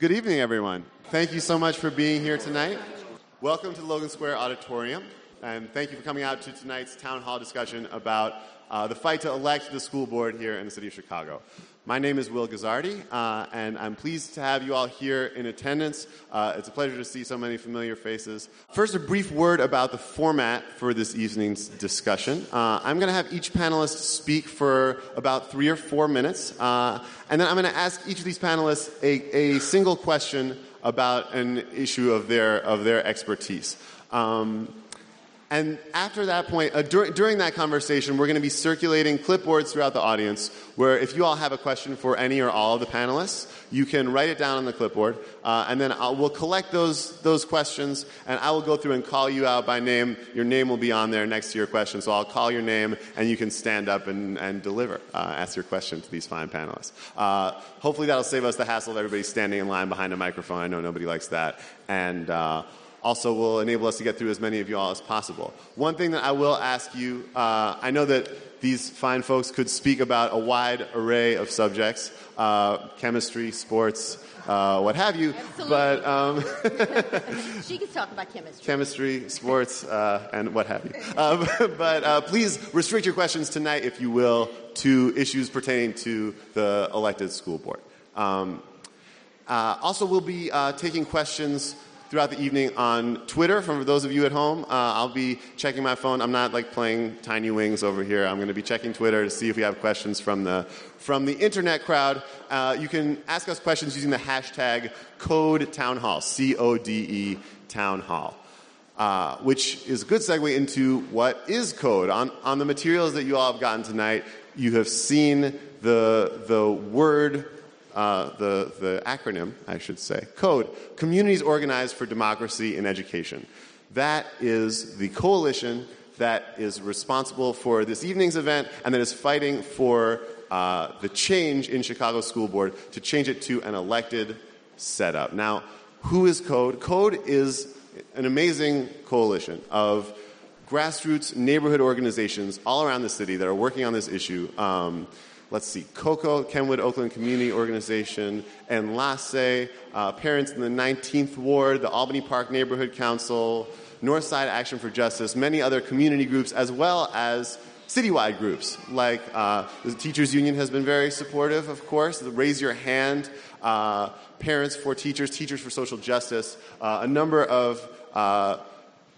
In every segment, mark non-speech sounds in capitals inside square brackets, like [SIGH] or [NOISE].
Good evening, everyone. Thank you so much for being here tonight. Welcome to Logan Square Auditorium, and thank you for coming out to tonight's town hall discussion about uh, the fight to elect the school board here in the city of Chicago. My name is Will Guzzardi, uh, and I'm pleased to have you all here in attendance. Uh, it's a pleasure to see so many familiar faces. First, a brief word about the format for this evening's discussion. Uh, I'm going to have each panelist speak for about three or four minutes, uh, and then I'm going to ask each of these panelists a, a single question about an issue of their, of their expertise. Um, and after that point, uh, dur- during that conversation, we're going to be circulating clipboards throughout the audience where if you all have a question for any or all of the panelists, you can write it down on the clipboard, uh, and then I'll, we'll collect those, those questions, and I will go through and call you out by name. Your name will be on there next to your question, so I'll call your name, and you can stand up and, and deliver, uh, ask your question to these fine panelists. Uh, hopefully that'll save us the hassle of everybody standing in line behind a microphone. I know nobody likes that. And uh, also will enable us to get through as many of you all as possible. One thing that I will ask you uh, I know that these fine folks could speak about a wide array of subjects uh, chemistry, sports, uh, what have you. Absolutely. But um, [LAUGHS] she can talk about chemistry. chemistry, sports, uh, and what have you. Um, [LAUGHS] but uh, please restrict your questions tonight, if you will, to issues pertaining to the elected school board. Um, uh, also, we'll be uh, taking questions throughout the evening on Twitter For those of you at home. Uh, I'll be checking my phone. I'm not like playing tiny wings over here. I'm going to be checking Twitter to see if we have questions from the from the internet crowd. Uh, you can ask us questions using the hashtag Code Town Hall, C O D E Town Hall. Uh, which is a good segue into what is code. On, on the materials that you all have gotten tonight, you have seen the, the word uh, the, the acronym, I should say, CODE, Communities Organized for Democracy in Education. That is the coalition that is responsible for this evening's event and that is fighting for uh, the change in Chicago School Board to change it to an elected setup. Now, who is CODE? CODE is an amazing coalition of grassroots neighborhood organizations all around the city that are working on this issue. Um, let's see, COCO, Kenwood Oakland Community Organization, and LASE, uh, Parents in the 19th Ward, the Albany Park Neighborhood Council, Northside Action for Justice, many other community groups, as well as citywide groups. Like uh, the Teachers Union has been very supportive, of course. The Raise Your Hand, uh, Parents for Teachers, Teachers for Social Justice, uh, a number of uh,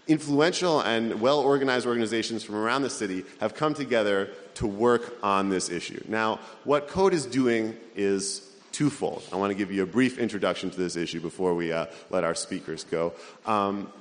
influential and well organized organizations from around the city have come together to work on this issue. Now, what Code is doing is twofold. I want to give you a brief introduction to this issue before we uh, let our speakers go. Um,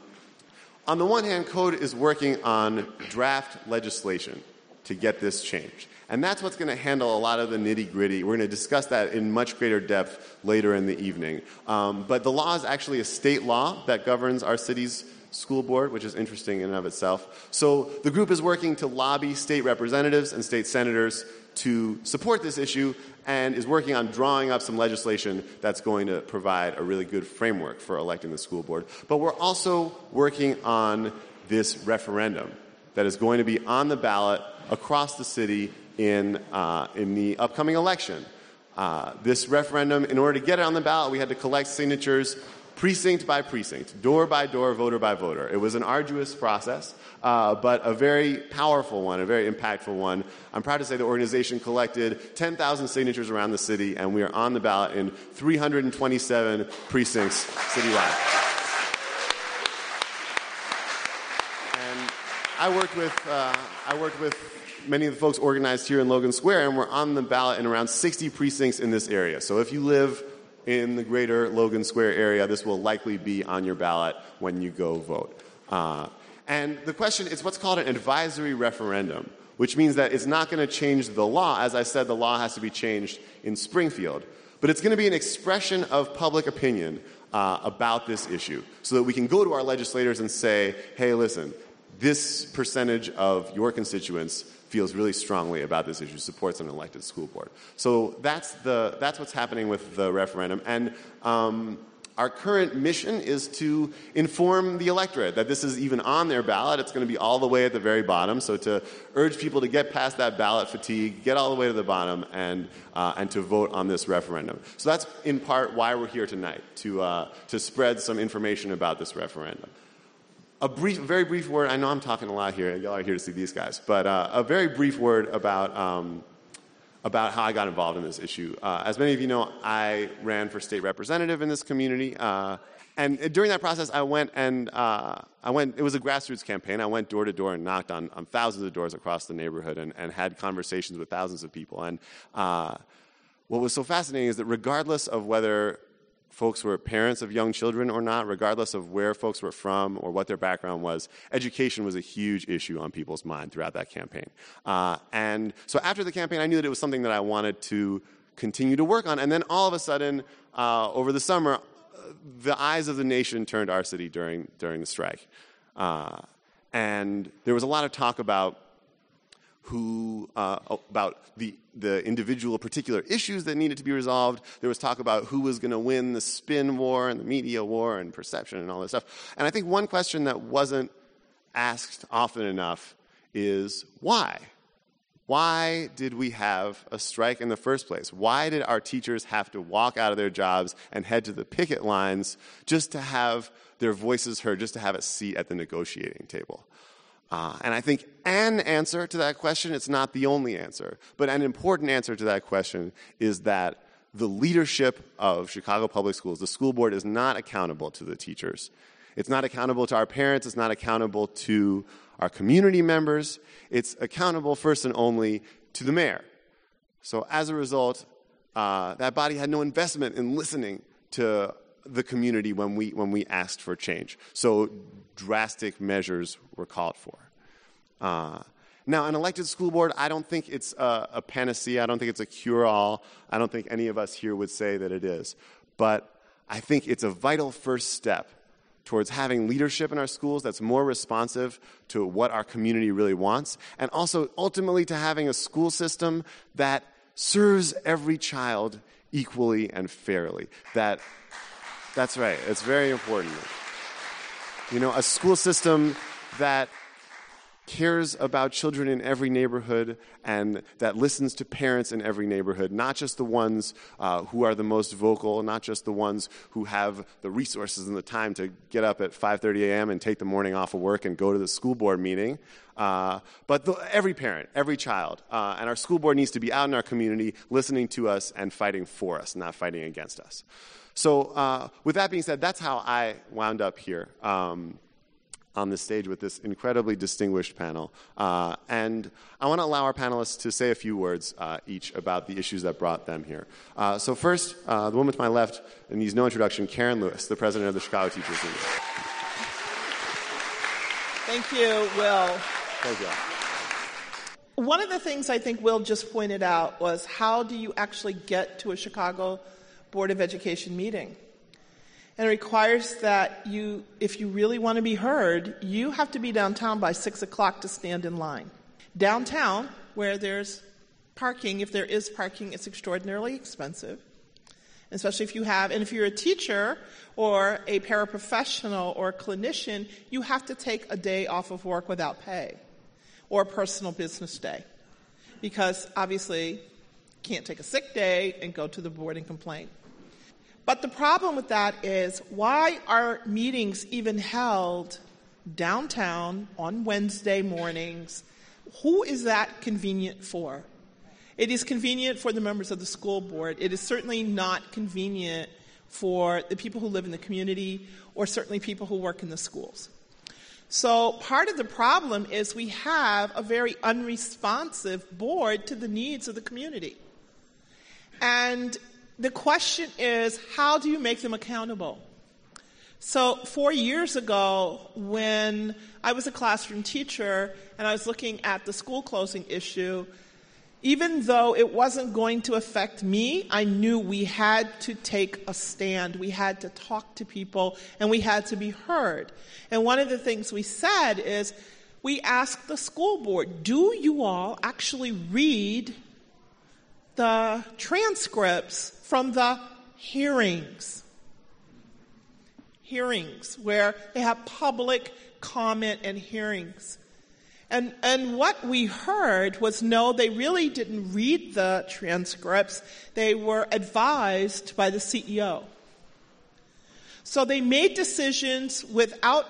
on the one hand, Code is working on draft legislation to get this changed. And that's what's going to handle a lot of the nitty gritty. We're going to discuss that in much greater depth later in the evening. Um, but the law is actually a state law that governs our city's school board, which is interesting in and of itself. So the group is working to lobby state representatives and state senators to support this issue and is working on drawing up some legislation that's going to provide a really good framework for electing the school board. But we're also working on this referendum that is going to be on the ballot across the city in, uh, in the upcoming election. Uh, this referendum, in order to get it on the ballot, we had to collect signatures precinct by precinct, door by door, voter by voter. It was an arduous process, uh, but a very powerful one, a very impactful one. I'm proud to say the organization collected 10,000 signatures around the city, and we are on the ballot in 327 precincts citywide. And I worked with, uh, I worked with many of the folks organized here in Logan Square, and we're on the ballot in around 60 precincts in this area. So if you live in the greater Logan Square area, this will likely be on your ballot when you go vote. Uh, and the question is what's called an advisory referendum, which means that it's not going to change the law. As I said, the law has to be changed in Springfield. But it's going to be an expression of public opinion uh, about this issue so that we can go to our legislators and say, hey, listen, this percentage of your constituents feels really strongly about this issue, supports an elected school board. So that's, the, that's what's happening with the referendum. And um, our current mission is to inform the electorate that this is even on their ballot. It's going to be all the way at the very bottom. So to urge people to get past that ballot fatigue, get all the way to the bottom, and uh, and to vote on this referendum. So that's in part why we're here tonight to uh, to spread some information about this referendum. A brief, very brief word. I know I'm talking a lot here. Y'all are here to see these guys, but uh, a very brief word about. Um, about how I got involved in this issue. Uh, as many of you know, I ran for state representative in this community. Uh, and during that process, I went and uh, I went. It was a grassroots campaign. I went door to door and knocked on, on thousands of doors across the neighborhood and, and had conversations with thousands of people. And uh, what was so fascinating is that regardless of whether folks were parents of young children or not, regardless of where folks were from or what their background was, education was a huge issue on people's mind throughout that campaign. Uh, and so after the campaign, I knew that it was something that I wanted to continue to work on. And then all of a sudden, uh, over the summer, the eyes of the nation turned our city during, during the strike. Uh, and there was a lot of talk about who uh, about the the individual particular issues that needed to be resolved. There was talk about who was going to win the spin war and the media war and perception and all this stuff. And I think one question that wasn't asked often enough is why? Why did we have a strike in the first place? Why did our teachers have to walk out of their jobs and head to the picket lines just to have their voices heard, just to have a seat at the negotiating table? Uh, and I think an answer to that question, it's not the only answer, but an important answer to that question is that the leadership of Chicago Public Schools, the school board, is not accountable to the teachers. It's not accountable to our parents. It's not accountable to our community members. It's accountable first and only to the mayor. So as a result, uh, that body had no investment in listening to the community when we, when we asked for change. So drastic measures were called for. Uh, now, an elected school board, I don't think it's a, a panacea. I don't think it's a cure all. I don't think any of us here would say that it is. But I think it's a vital first step towards having leadership in our schools that's more responsive to what our community really wants, and also ultimately to having a school system that serves every child equally and fairly. That, that's right, it's very important. You know, a school system that cares about children in every neighborhood and that listens to parents in every neighborhood, not just the ones uh, who are the most vocal, not just the ones who have the resources and the time to get up at 5:30 a.m. and take the morning off of work and go to the school board meeting, uh, but the, every parent, every child, uh, and our school board needs to be out in our community, listening to us and fighting for us, not fighting against us. So, uh, with that being said, that's how I wound up here. Um, on the stage with this incredibly distinguished panel. Uh, and I want to allow our panelists to say a few words uh, each about the issues that brought them here. Uh, so, first, uh, the woman to my left, and needs no introduction, Karen Lewis, the president of the Chicago Teachers Union. Thank you, Will. Thank you. One of the things I think Will just pointed out was how do you actually get to a Chicago Board of Education meeting? and it requires that you, if you really want to be heard, you have to be downtown by six o'clock to stand in line. Downtown, where there's parking, if there is parking, it's extraordinarily expensive, especially if you have, and if you're a teacher or a paraprofessional or a clinician, you have to take a day off of work without pay or a personal business day because obviously you can't take a sick day and go to the board and complain. But the problem with that is why are meetings even held downtown on Wednesday mornings? Who is that convenient for? It is convenient for the members of the school board. It is certainly not convenient for the people who live in the community or certainly people who work in the schools. So, part of the problem is we have a very unresponsive board to the needs of the community. And the question is how do you make them accountable? So, four years ago, when I was a classroom teacher and I was looking at the school closing issue, even though it wasn't going to affect me, I knew we had to take a stand. We had to talk to people and we had to be heard. And one of the things we said is we asked the school board, do you all actually read the transcripts from the hearings. hearings where they have public comment and hearings. And, and what we heard was no, they really didn't read the transcripts. They were advised by the CEO. So they made decisions without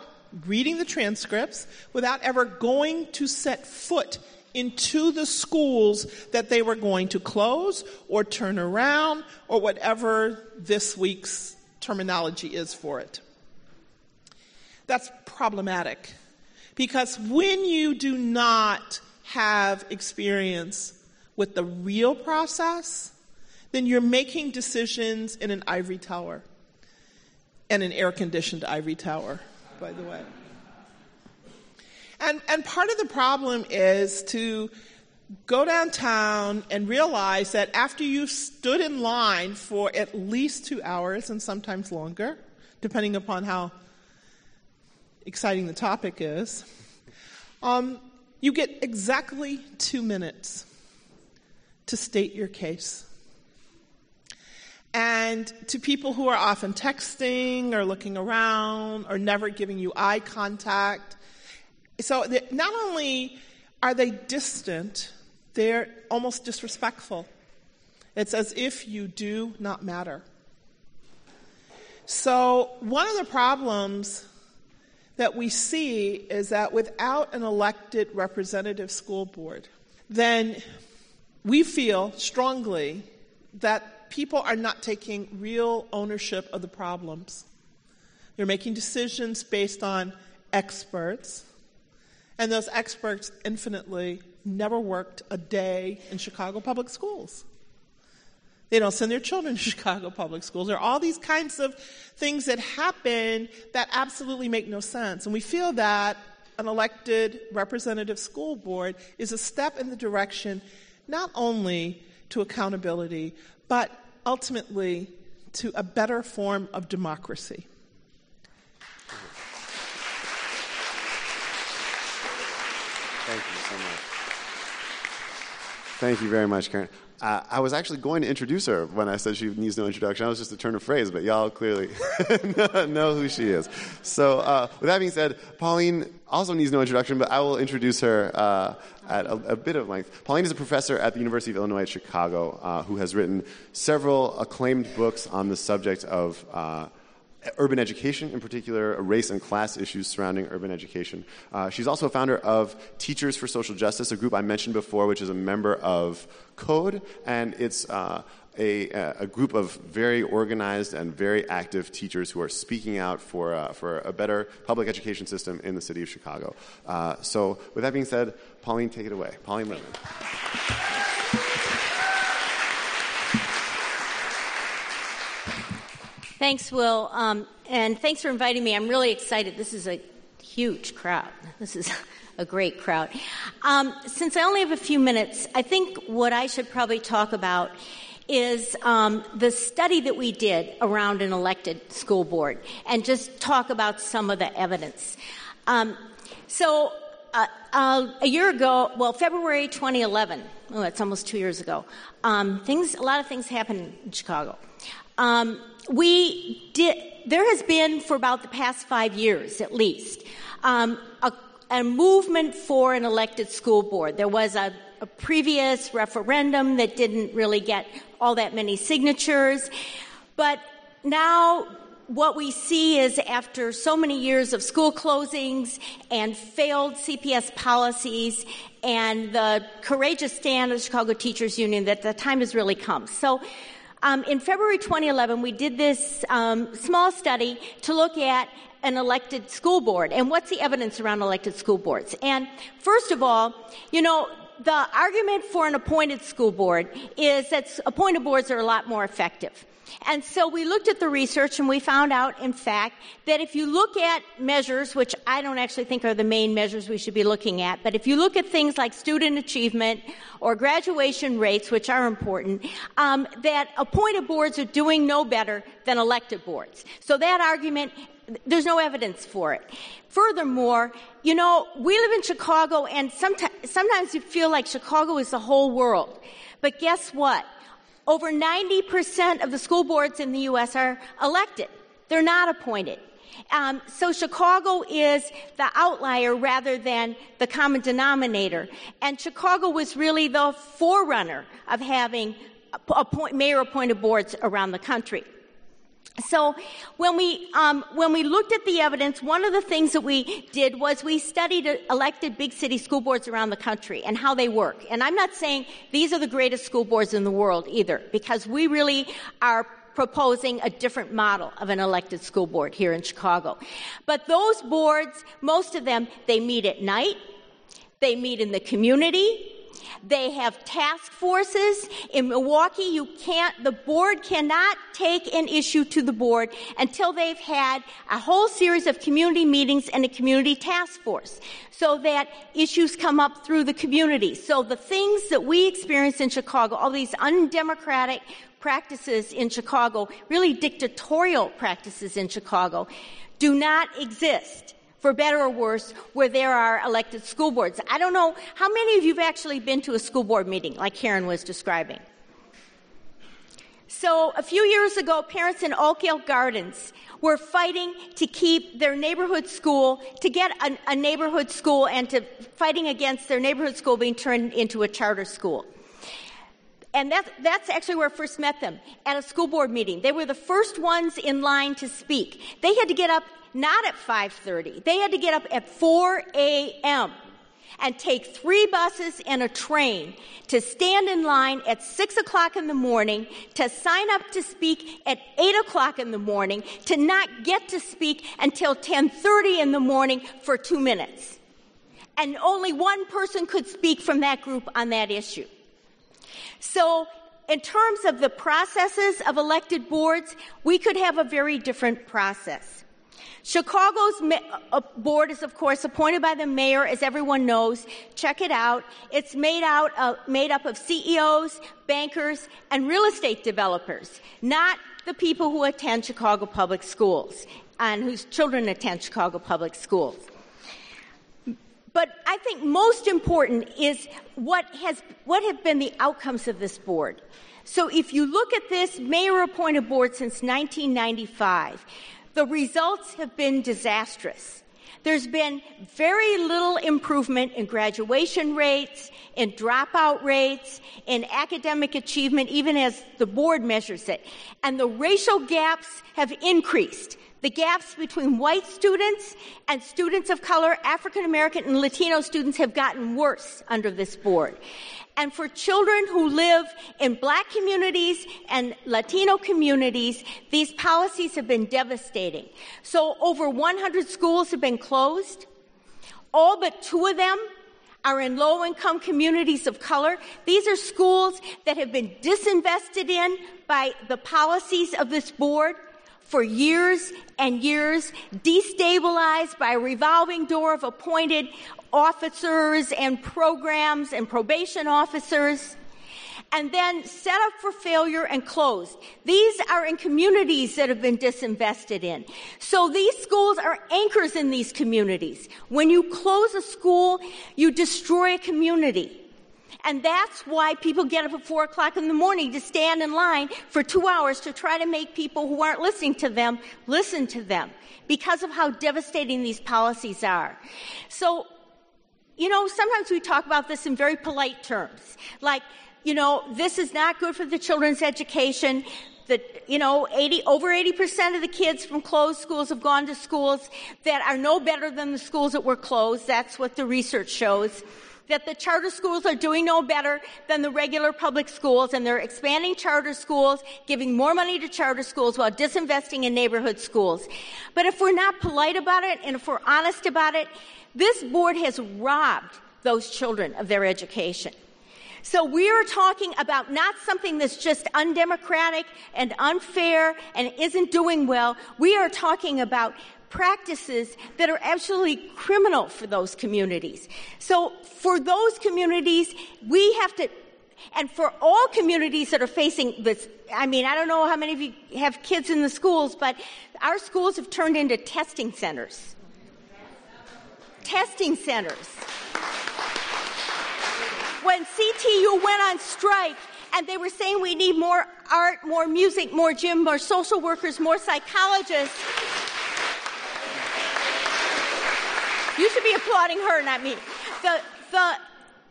reading the transcripts, without ever going to set foot into the schools that they were going to close or turn around or whatever this week's terminology is for it. That's problematic because when you do not have experience with the real process, then you're making decisions in an ivory tower and an air conditioned ivory tower, by the way. And, and part of the problem is to go downtown and realize that after you've stood in line for at least two hours and sometimes longer, depending upon how exciting the topic is, um, you get exactly two minutes to state your case. And to people who are often texting or looking around or never giving you eye contact, so not only are they distant, they're almost disrespectful. It's as if you do not matter. So, one of the problems that we see is that without an elected representative school board, then we feel strongly that people are not taking real ownership of the problems. They're making decisions based on experts, and those experts infinitely never worked a day in Chicago public schools. They don't send their children [LAUGHS] to Chicago public schools. There are all these kinds of things that happen that absolutely make no sense. And we feel that an elected representative school board is a step in the direction not only to accountability, but ultimately to a better form of democracy. Thank you so much. Thank you very much, Karen. Uh, I was actually going to introduce her when I said she needs no introduction. I was just a turn of phrase, but y'all clearly [LAUGHS] know who she is. So, uh, with that being said, Pauline also needs no introduction, but I will introduce her uh, at a, a, bit of length. Pauline is a professor at the University of Illinois at Chicago uh, who has written several acclaimed books on the subject of uh, urban education, in particular, race and class issues surrounding urban education. Uh, she's also a founder of Teachers for Social Justice, a group I mentioned before, which is a member of CODE, and it's uh, a, a, group of very organized and very active teachers who are speaking out for, uh, for a better public education system in the city of Chicago. Uh, so, with that being said, Pauline, take it away. Pauline Lipman. Thanks, Will. Um, and thanks for inviting me. I'm really excited. This is a huge crowd. This is [LAUGHS] a great crowd. Um, since I only have a few minutes, I think what I should probably talk about is um, the study that we did around an elected school board and just talk about some of the evidence. Um, so, uh, uh, a year ago, well, February 2011, oh, it's almost two years ago, um, things, a lot of things happened in Chicago. Um, we did, there has been for about the past five years at least, um, a, a, movement for an elected school board. There was a, a previous referendum that didn't really get all that many signatures, but now what we see is after so many years of school closings and failed CPS policies and the courageous stand of the Chicago Teachers Union that the time has really come. So um, in February 2011, we did this um, small study to look at an elected school board and what's the evidence around elected school boards. And first of all, you know, the argument for an appointed school board is that appointed boards are a lot more effective. And so we looked at the research and we found out, in fact, that if you look at measures, which I don't actually think are the main measures we should be looking at, but if you look at things like student achievement or graduation rates, which are important, um, that appointed boards are doing no better than elected boards. So that argument there's no evidence for it. Furthermore, you know, we live in Chicago and sometimes, sometimes you feel like Chicago is the whole world. But guess what? Over 90% of the school boards in the U.S. are elected. They're not appointed. Um, so Chicago is the outlier rather than the common denominator. And Chicago was really the forerunner of having appoint, mayor appointed boards around the country. So when we um, when we looked at the evidence, one of the things that we did was we studied elected big city school boards around the country and how they work. And I'm not saying these are the greatest school boards in the world either, because we really are proposing a different model of an elected school board here in Chicago. But those boards, most of them, they meet at night, they meet in the community, they have task forces. In Milwaukee, you can't, the board cannot take an issue to the board until they've had a whole series of community meetings and a community task force so that issues come up through the community. So the things that we experience in Chicago, all these undemocratic practices in Chicago, really dictatorial practices in Chicago, do not exist for better or worse, where there are elected school boards. I don't know how many of you have actually been to a school board meeting, like Karen was describing. So, a few years ago, parents in Altgeld Gardens were fighting to keep their neighborhood school, to get a, a neighborhood school, and to fighting against their neighborhood school being turned into a charter school. And that's, that's actually where I first met them at a school board meeting. They were the first ones in line to speak. They had to get up not at 5:30. They had to get up at 4 a.m. and take three buses and a train to stand in line at 6 o'clock in the morning, to sign up to speak at 8 o'clock in the morning, to not get to speak until 10:30 in the morning for two minutes. And only one person could speak from that group on that issue. So in terms of the processes of elected boards, we could have a very different process. Chicago's uh, board is, of course, appointed by the mayor, as everyone knows. Check it out. It's made out made up of CEOs, bankers, and real estate developers, not the people who attend Chicago public schools and whose children attend Chicago public schools. But I think most important is what has what have been the outcomes of this board. So if you look at this mayor appointed board since 1995, the results have been disastrous. There's been very little improvement in graduation rates, in dropout rates, in academic achievement, even as the board measures it. And the racial gaps have increased. The gaps between white students and students of color, African American and Latino students have gotten worse under this board. And for children who live in black communities and Latino communities, these policies have been devastating. So over 100 schools have been closed. All but two of them are in low income communities of color. These are schools that have been disinvested in by the policies of this board for years and years, destabilized by a revolving door of appointed officers and programs and probation officers and then set up for failure and closed. These are in communities that have been disinvested in. So these schools are anchors in these communities. When you close a school, you destroy a community. And that's why people get up at four o'clock in the morning to stand in line for two hours to try to make people who aren't listening to them listen to them because of how devastating these policies are. So, you know, sometimes we talk about this in very polite terms. Like, you know, this is not good for the children's education. That, you know, 80, over 80% of the kids from closed schools have gone to schools that are no better than the schools that were closed. That's what the research shows that the charter schools are doing no better than the regular public schools and they're expanding charter schools, giving more money to charter schools while disinvesting in neighborhood schools. But if we're not polite about it and if we're honest about it, this board has robbed those children of their education. So we are talking about not something that's just undemocratic and unfair and isn't doing well. We are talking about practices that are absolutely criminal for those communities. So for those communities, we have to and for all communities that are facing this, I mean, I don't know how many of you have kids in the schools, but our schools have turned into testing centers. Testing centers. When CTU went on strike and they were saying we need more art, more music, more gym, more social workers, more psychologists, You should be applauding her, not me. The, the,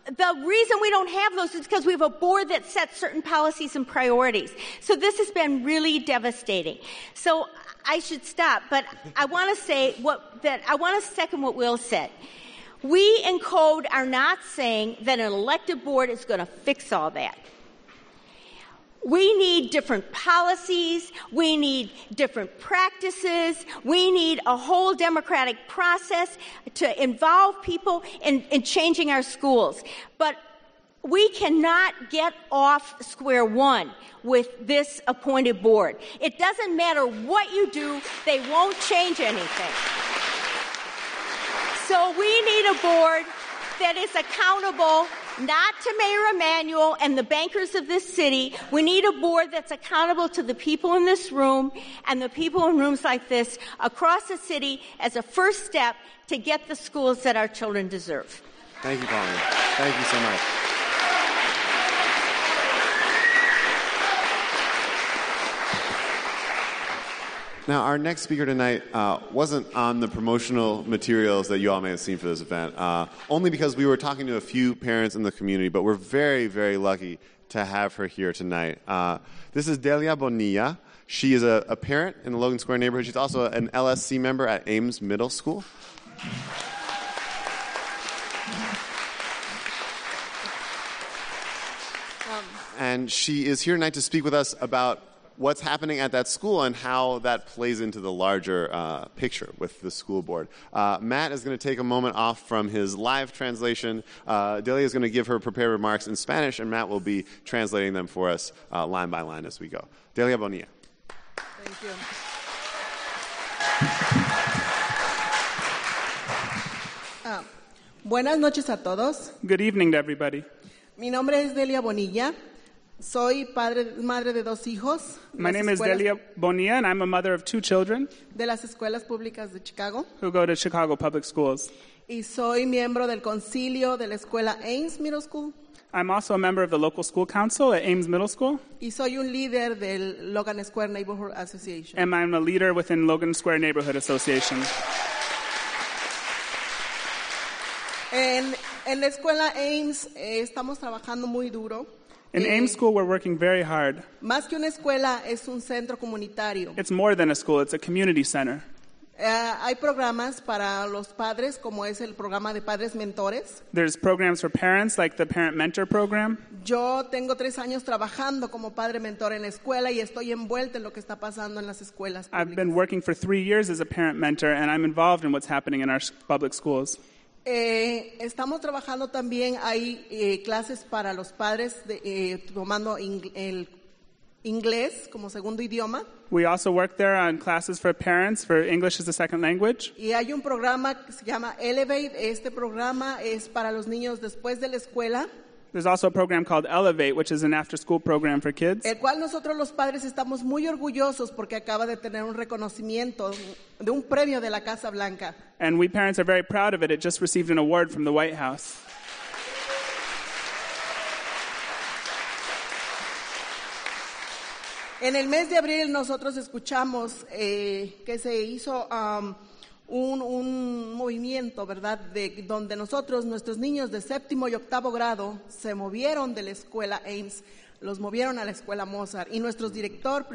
the reason we don't have those is because we have a board that sets certain policies and priorities. So this has been really devastating. So I should stop, but I want to say what that I want to second what Will said. We in code are not saying that an elected board is going to fix all that. We need different policies. We need different practices. We need a whole democratic process to involve people in, in changing our schools. But we cannot get off square one with this appointed board. It doesn't matter what you do, they won't change anything. So we need a board that is accountable not to Mayor Emanuel and the bankers of this city. We need a board that's accountable to the people in this room and the people in rooms like this across the city as a first step to get the schools that our children deserve. Thank you, Pauline. Thank you so much. Now, our next speaker tonight uh, wasn't on the promotional materials that you all may have seen for this event, uh, only because we were talking to a few parents in the community, but we're very, very lucky to have her here tonight. Uh, this is Delia Bonilla. She is a, a parent in the Logan Square neighborhood. She's also an LSC member at Ames Middle School. and she is here tonight to speak with us about what's happening at that school and how that plays into the larger uh, picture with the school board. Uh, Matt is going to take a moment off from his live translation. Uh, Delia is going to give her prepared remarks in Spanish, and Matt will be translating them for us uh, line by line as we go. Delia Bonilla. Thank you. Ah, buenas noches a todos. Good evening to everybody. Mi nombre es Delia Bonilla. Soy padre, madre de dos hijos. My name is Delia Bonilla, and I'm a mother of two children De las escuelas públicas de Chicago. who go to Chicago Public Schools. Y soy miembro del concilio de la escuela Ames Middle School. I'm also a member of the local school council at Ames Middle School, Y soy un líder del Logan Square Neighborhood Association. and I'm a leader within Logan Square Neighborhood Association. En, en la escuela Ames eh, estamos trabajando muy duro. In Ames School, we're working very hard. Más que una escuela, es un centro comunitario. It's more than a school, it's a community center. Eh, hay programas para los padres, como es el programa de padres mentores. There's programs for parents, like the Parent Mentor Program. Yo tengo tres años trabajando como padre mentor en la escuela y estoy envuelta en lo que está pasando en las escuelas. I've been working for three years as a parent mentor, and I'm involved in what's happening in our public schools. Eh, estamos trabajando también, hay eh, clases para los padres de- eh, tomando ing- el inglés como segundo idioma. We also work there on classes for parents for English as a second language. Y hay un programa que se llama Elevate. Este programa es para los niños después de la escuela, There's also a program called Elevate, which is an after school program for kids. el cual nosotros los padres estamos muy orgullosos porque acaba de tener un reconocimiento de un premio de la Casa Blanca. And we parents are very proud of it. It just received an award from the White House. En el mes de abril nosotros escuchamos eh, que se hizo um, un, un movimiento, ¿verdad? De donde nosotros, nuestros niños de séptimo y octavo grado, se movieron de la escuela Ames, los movieron a la escuela Mozart. Y nuestro director,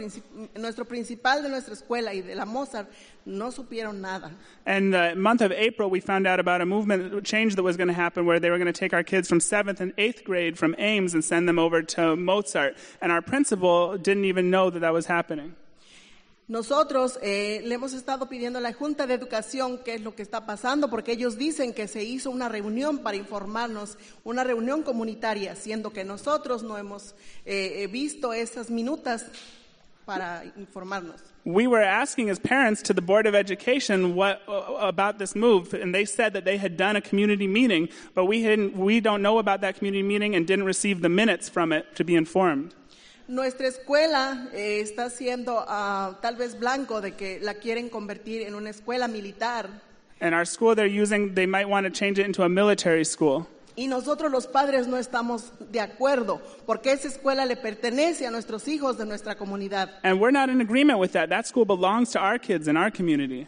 nuestro principal de nuestra escuela y de la Mozart, no supieron nada. And the month of April, we found out about a movement change that was going to happen where they were going to take our kids from seventh and eighth grade from Ames and send them over to Mozart. And our principal didn't even know that that was happening. Nosotros eh, le hemos estado pidiendo a la Junta de Educación qué es lo que está pasando, porque ellos dicen que se hizo una reunión para informarnos, una reunión comunitaria, siendo que nosotros no hemos eh, eh, visto esas minutas para informarnos. We were asking as parents to the Board of Education what uh, about this move, and they said that they had done a community meeting, but we, we don't know about that community meeting and didn't receive the minutes from it to be informed. Nuestra escuela eh, está siendo ah, tal vez blanco de que la quieren convertir en una escuela militar. And our school they're using, they might want to change it into a military school. Y nosotros los padres no estamos de acuerdo, porque esa escuela le pertenece a nuestros hijos de nuestra comunidad. And we're not in agreement with that. That school belongs to our kids in our community.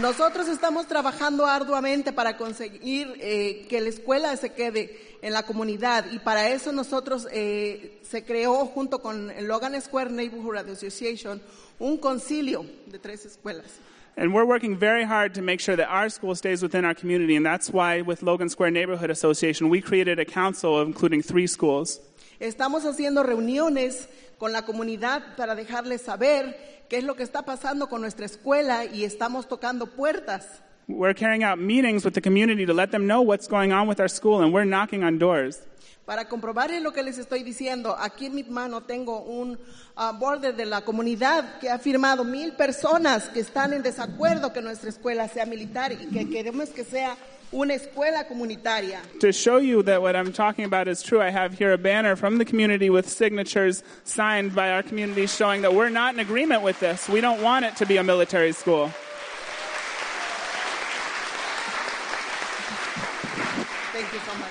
Nosotros estamos trabajando arduamente para conseguir eh, que la escuela se quede en la comunidad y para eso nosotros eh, se creó junto con el Logan Square Neighborhood Association un concilio de tres escuelas. And we're working very hard to make sure that our school stays within our community. And that's why, with Logan Square Neighborhood Association, we created a council including three schools. Estamos haciendo reuniones con la comunidad para dejarles saber qué es lo que está pasando con nuestra escuela y estamos tocando puertas. We're carrying out meetings with the community to let them know what's going on with our school, and we're knocking on doors. Para comprobar lo que les estoy diciendo, aquí en mi mano tengo un uh, border de la comunidad que ha firmado mil personas que están en desacuerdo que nuestra escuela sea militar y que queremos que sea una escuela comunitaria. To show you that what I'm talking about is true, I have here a banner from the community with signatures signed by our community showing that we're not in agreement with this. We don't want it to be a military school. Thank you so much.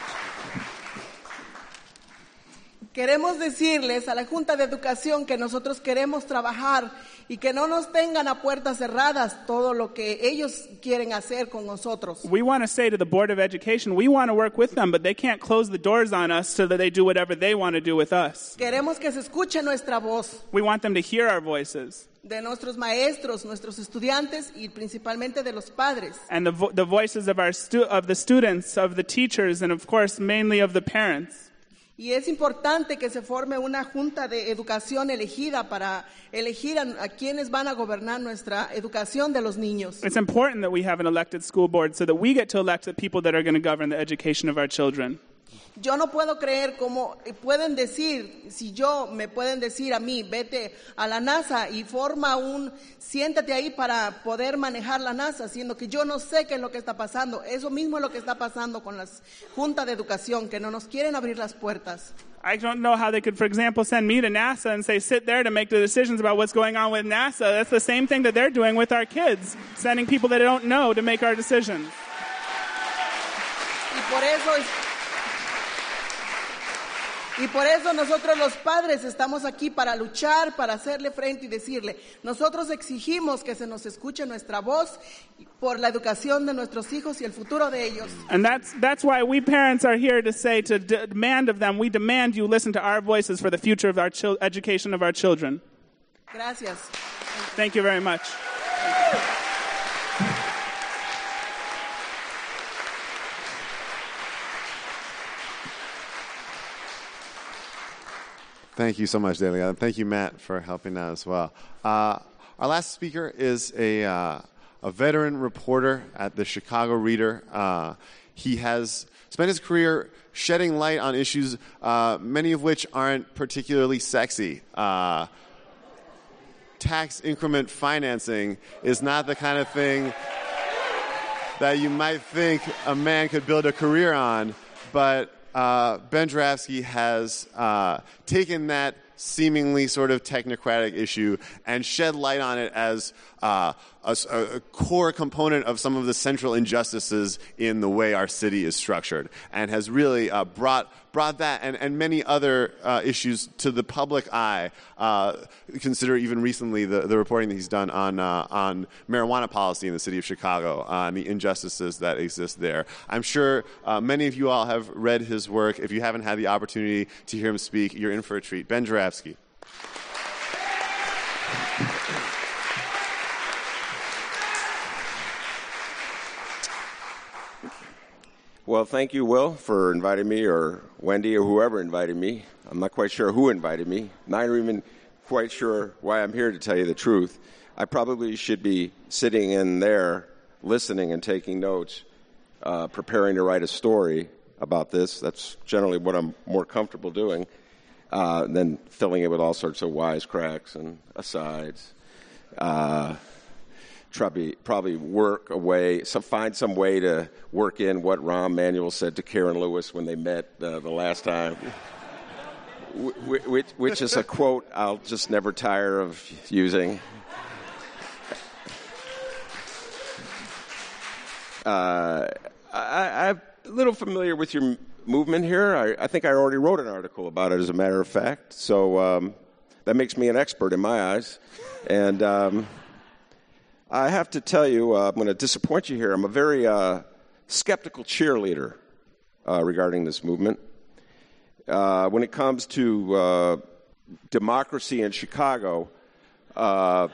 Queremos decirles a la Junta de Educación que nosotros queremos trabajar y que no nos tengan a puertas cerradas todo lo que ellos quieren hacer con nosotros. We want to say to the Board of Education, we want to work with them, but they can't close the doors on us so that they do whatever they want to do with us. Queremos que se escuche nuestra voz We want them to hear our voices de nuestros maestros, nuestros estudiantes y principalmente de los padres. and the, vo- the voices of, our of the students, of the teachers, and of course, mainly of the parents. Y es importante que se forme una junta de educación elegida para elegir a, a quienes van a gobernar nuestra educación de los niños. It's important that we have an elected school board so that we get to elect the people that are going to govern the education of our children. Yo no puedo creer cómo pueden decir, si yo me pueden decir a mí, vete a la NASA y forma un, siéntate ahí para poder manejar la NASA, siendo que yo no sé qué es lo que está pasando. Eso mismo es lo que está pasando con las juntas de educación, que no nos quieren abrir las puertas. I don't know how they could, for example, send me to NASA and say, sit there to make the decisions about what's going on with NASA. That's the same thing that they're doing with our kids, sending people that don't know to make our decisions. Y por eso es- y por eso nosotros los padres estamos aquí para luchar, para hacerle frente y decirle, nosotros exigimos que se nos escuche nuestra voz por la educación de nuestros hijos y el futuro de ellos. And that's, that's why we parents are here to say, to demand of them, we demand you listen to our voices for the future of our education of our children. Gracias. Thank you very much. Thank you so much, Delia. Thank you, Matt, for helping out as well. Uh, our last speaker is a, uh, a veteran reporter at the Chicago Reader. Uh, he has spent his career shedding light on issues, uh, many of which aren't particularly sexy. Uh, tax increment financing is not the kind of thing that you might think a man could build a career on, but uh, Ben Joravsky has uh, taken that seemingly sort of technocratic issue and shed light on it as uh, a, a- core component of some of the central injustices in the way our city is structured, and has really uh, brought brought that and, and many other uh, issues to the public eye. Uh, consider even recently the, the reporting that he's done on uh, on marijuana policy in the city of Chicago uh, and the injustices that exist there. I'm sure uh, many of you all have read his work. If you haven't had the opportunity to hear him speak, you're in for a treat. Ben Joravsky. Well, thank you, Will, for inviting me, or Wendy, or whoever invited me. I'm not quite sure who invited me. Not even quite sure why I'm here to tell you the truth. I probably should be sitting in there listening and taking notes, uh, preparing to write a story about this. That's generally what I'm more comfortable doing uh, than filling it with all sorts of wisecracks and asides. Uh, probably probably work a way, so find some way to work in what Rahm Emanuel said to Karen Lewis when they met uh, the last time, which, which is a quote I'll just never tire of using. Uh, I, I'm a little familiar with your movement here. I, I think I already wrote an article about it, as a matter of fact. So um, that makes me an expert in my eyes, and. Um, I have to tell you, uh, I'm going to disappoint you here. I'm a very uh, skeptical cheerleader uh, regarding this movement. Uh, when it comes to uh, democracy in Chicago, uh,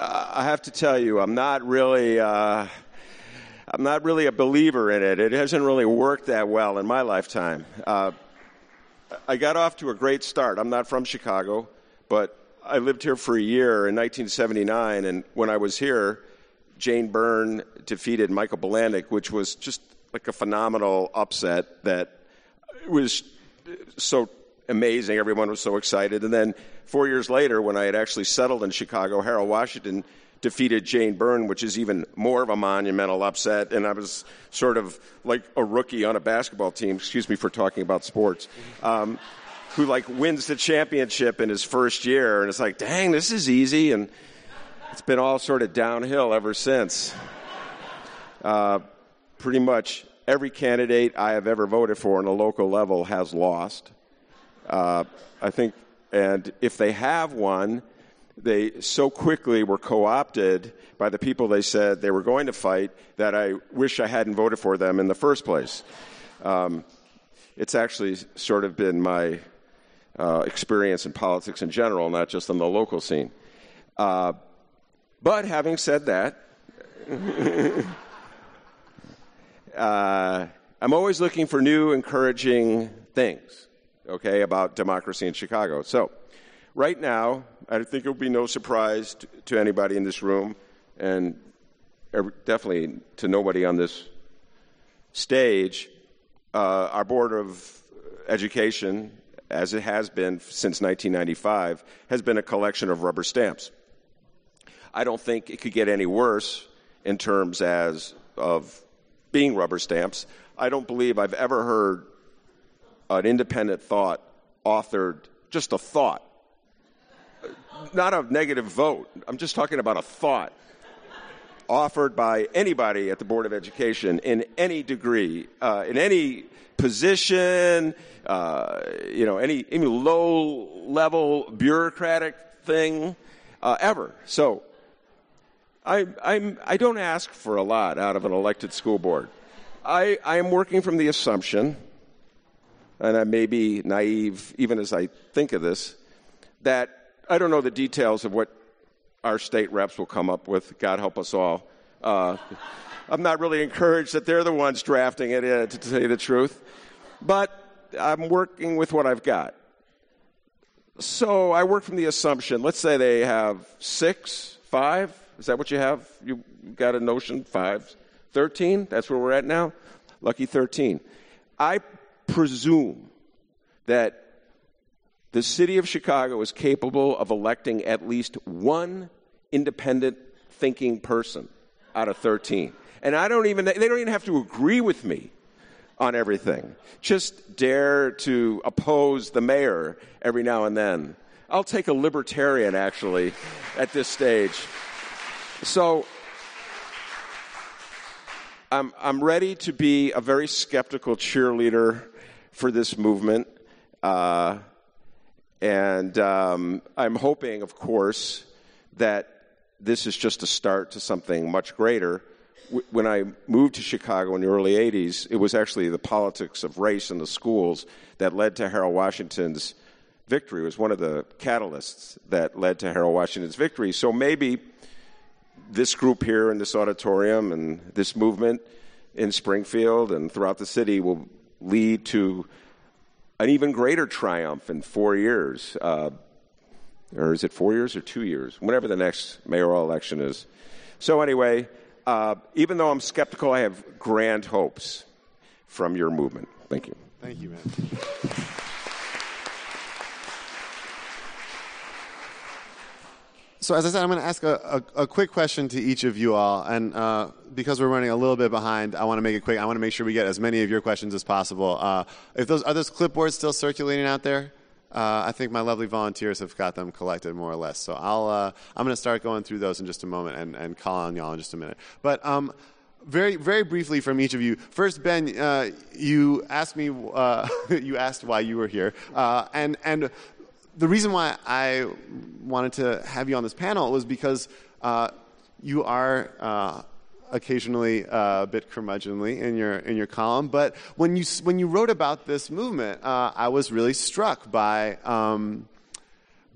I have to tell you, I'm not really. I'm not really a believer in it. It hasn't really worked that well in my lifetime. I got off to a great start. I'm not from Chicago, but I lived here for a year in 1979, and when I was here, Jane Byrne defeated Michael Bilandic, which was just like a phenomenal upset that was so amazing. Everyone was so excited. And then four years later, when I had actually settled in Chicago, Harold Washington defeated Jane Byrne, which is even more of a monumental upset. And I was sort of like a rookie on a basketball team. Excuse me for talking about sports. Um, who like wins the championship in his first year, and it's like, dang, this is easy, and it's been all sort of downhill ever since. Uh, pretty much every candidate I have ever voted for on a local level has lost. Uh, I think, and if they have won, they so quickly were co opted by the people they said they were going to fight that I wish I hadn't voted for them in the first place. Um, it's actually sort of been my uh, experience in politics in general, not just on the local scene. Uh, but having said that, [LAUGHS] uh, I'm always looking for new, encouraging things, okay, about democracy in Chicago. So, right now, I think it will be no surprise to, to anybody in this room, and definitely to nobody on this stage. Uh, our Board of Education as it has been since 1995, has been a collection of rubber stamps. I don't think it could get any worse in terms as of being rubber stamps. I don't believe I've ever heard an independent thought authored, just a thought, not a negative vote. I'm just talking about a thought offered by anybody at the Board of Education in any degree, uh, in any position, uh, you know, any, any low level bureaucratic thing uh, ever. So I, I'm, I don't ask for a lot out of an elected school board. I, I am working from the assumption, and I may be naive even as I think of this, that I don't know the details of what our state reps will come up with. God help us all. Uh, I'm not really encouraged that they're the ones drafting it, uh, to tell you the truth. But I'm working with what I've got. So I work from the assumption, let's say they have six, five. Is that what you have? You've got a notion? Five? 13? That's where we're at now? Lucky 13. I presume that the city of Chicago is capable of electing at least one independent thinking person out of 13. And I don't even, they don't even have to agree with me on everything. Just dare to oppose the mayor every now and then. I'll take a libertarian, actually, at this stage. So I'm, I'm ready to be a very skeptical cheerleader for this movement. Uh, and um, I'm hoping, of course, that this is just a start to something much greater when I moved to Chicago in the early 80s, it was actually the politics of race in the schools that led to Harold Washington's victory. It was one of the catalysts that led to Harold Washington's victory. So maybe this group here in this auditorium and this movement in Springfield and throughout the city will lead to an even greater triumph in four years. Uh, or is it four years or two years? Whenever the next mayoral election is. So, anyway, uh, even though I'm skeptical, I have grand hopes from your movement. Thank you. Thank you, man. So, as I said, I'm going to ask a, a, a, quick question to each of you all. And uh, because we're running a little bit behind, I want to make it quick. I want to make sure we get as many of your questions as possible. Uh, if those, are those clipboards still circulating out there? Uh, I think my lovely volunteers have got them collected more or less. So I'll, uh, I'm going to start going through those in just a moment and, and call on y'all in just a minute. But um, very, very briefly from each of you. First, Ben, uh, you asked me, uh, [LAUGHS] you asked why you were here, uh, and and the reason why I wanted to have you on this panel was because uh, you are occasionally uh, a bit curmudgeonly in your in your column. But when you when you wrote about this movement, uh, I was really struck by. Um,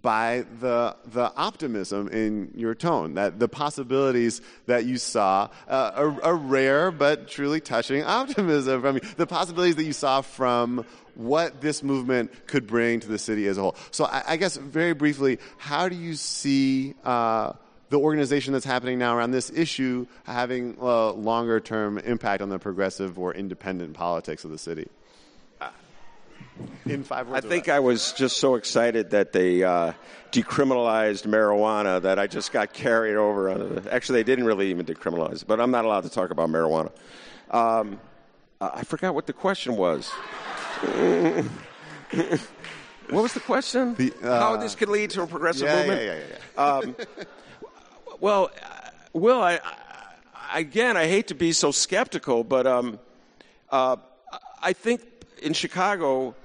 by the the optimism in your tone, that the possibilities that you saw, uh, a, a, rare but truly touching [LAUGHS] optimism from you, the possibilities that you saw from what this movement could bring to the city as a whole. So, I, I guess very briefly, how do you see uh, the organization that's happening now around this issue having a longer term impact on the progressive or independent politics of the city? In five words. I think I was just so excited that they uh, decriminalized marijuana that I just got carried over. Actually, they didn't really even decriminalize it, but I'm not allowed to talk about marijuana. Um, I forgot what the question was. [LAUGHS] what was the question? The, uh, How this could lead to a progressive yeah, movement? Yeah, yeah, yeah. Um, [LAUGHS] well, Will, I, I, again, I hate to be so skeptical, but um, uh, I think in Chicago,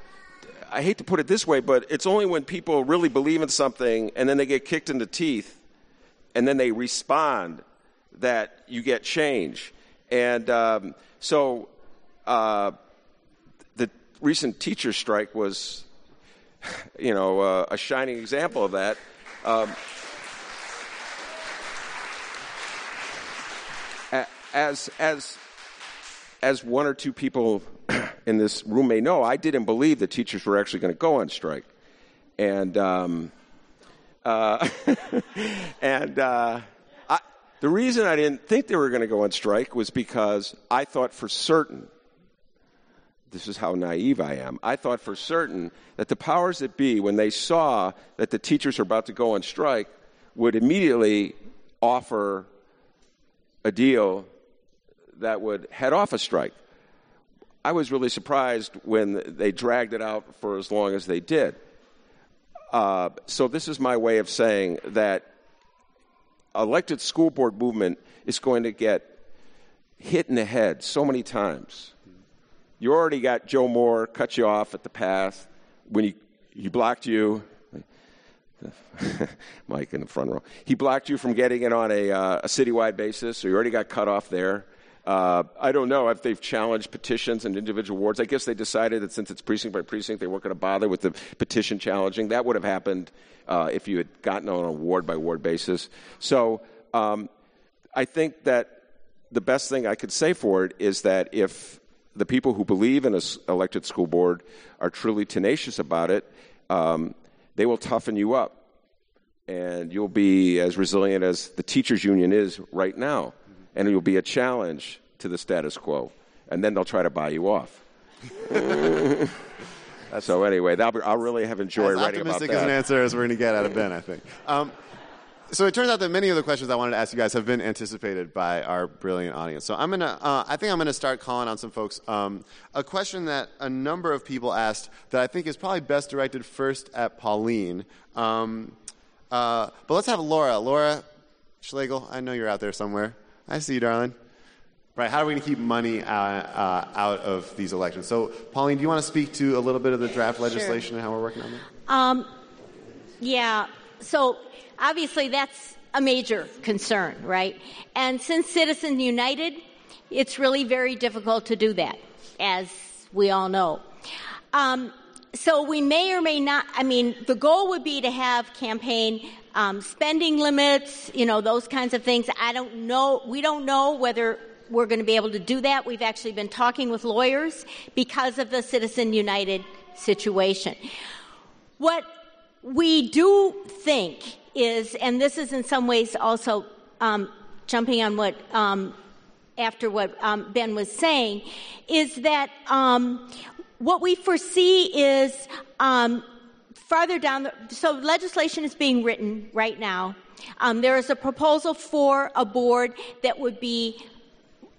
I hate to put it this way, but it's only when people really believe in something and then they get kicked in the teeth and then they respond that you get change. And um, so uh, the recent teacher strike was, you know, uh, a shining example of that. Um, as as as one or two people [CLEARS THROAT] in this room may know, I didn't believe that teachers were actually going to go on strike, and um, uh, [LAUGHS] and uh, I, the reason I didn't think they were going to go on strike was because I thought for certain. This is how naive I am. I thought for certain that the powers that be, when they saw that the teachers were about to go on strike, would immediately offer a deal that would head off a strike. I was really surprised when they dragged it out for as long as they did. Uh, so this is my way of saying that elected school board movement is going to get hit in the head so many times. You already got Joe Moore cut you off at the pass when he, he blocked you. [LAUGHS] Mike in the front row. He blocked you from getting it on a, uh, a citywide basis, so you already got cut off there. Uh, I don't know if they've challenged petitions and individual wards. I guess they decided that since it's precinct by precinct, they weren't going to bother with the petition challenging. That would have happened uh, if you had gotten on a ward by ward basis. So um, I think that the best thing I could say for it is that if the people who believe in an elected school board are truly tenacious about it, um, they will toughen you up. And you'll be as resilient as the teachers' union is right now and it will be a challenge to the status quo. And then they'll try to buy you off. [LAUGHS] so anyway, be, I'll really have enjoyed writing about that. optimistic as an answer as we're going to get out of Ben, I think. Um, so it turns out that many of the questions I wanted to ask you guys have been anticipated by our brilliant audience. So I'm gonna, uh, I think I'm gonna start calling on some folks. Um, a question that a number of people asked that I think is probably best directed first at Pauline. Um, uh, but let's have Laura. Laura Schlegel, I know you're out there somewhere. I see you, darling. Right, how are we going to keep money uh, uh, out of these elections? So, Pauline, do you want to speak to a little bit of the draft legislation sure. and how we're working on that? Um, yeah, so obviously that's a major concern, right? And since Citizens United, it's really very difficult to do that, as we all know. Um, so we may or may not, I mean, the goal would be to have campaign um, spending limits, you know, those kinds of things. I don't know, we don't know whether we're going to be able to do that. We've actually been talking with lawyers because of the Citizen United situation. What we do think is, and this is in some ways also um, jumping on what um, after what um, Ben was saying, is that um, what we foresee is um, farther down the, so legislation is being written right now. Um, there is a proposal for a board that would be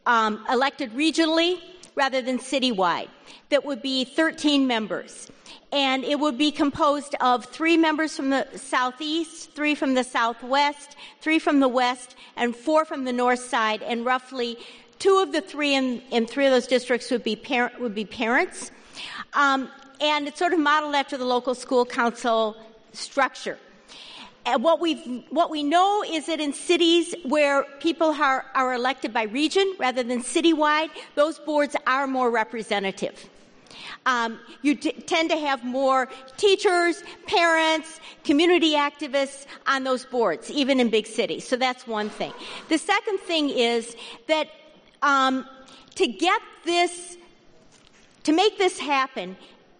um, elected regionally rather than citywide, that would be 13 members. And it would be composed of three members from the southeast, three from the southwest, three from the west, and four from the north side. And roughly two of the three in, in three of those districts would be, par- would be parents. Um, and it's sort of modeled after the local school council structure. And what we what we know is that in cities where people are, are elected by region rather than citywide, those boards are more representative. Um, you t- tend to have more teachers, parents, community activists on those boards, even in big cities. So that's one thing. The second thing is that um, to get this, to make this happen,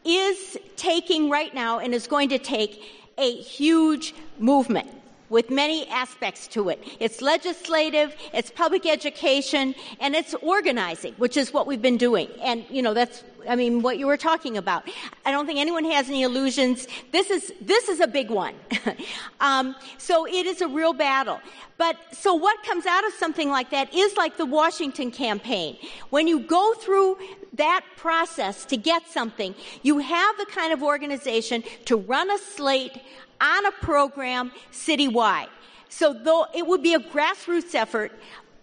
is taking right now and is going to take a huge movement with many aspects to it. It's legislative, it's public education, and it's organizing, which is what we've been doing. And, you know, that's, I mean, what you were talking about. I don't think anyone has any illusions. This is, this is a big one. [LAUGHS] um, so it is a real battle. But, so what comes out of something like that is like the Washington campaign. When you go through that process to get something, you have the kind of organization to run a slate on a program citywide. So though it would be a grassroots effort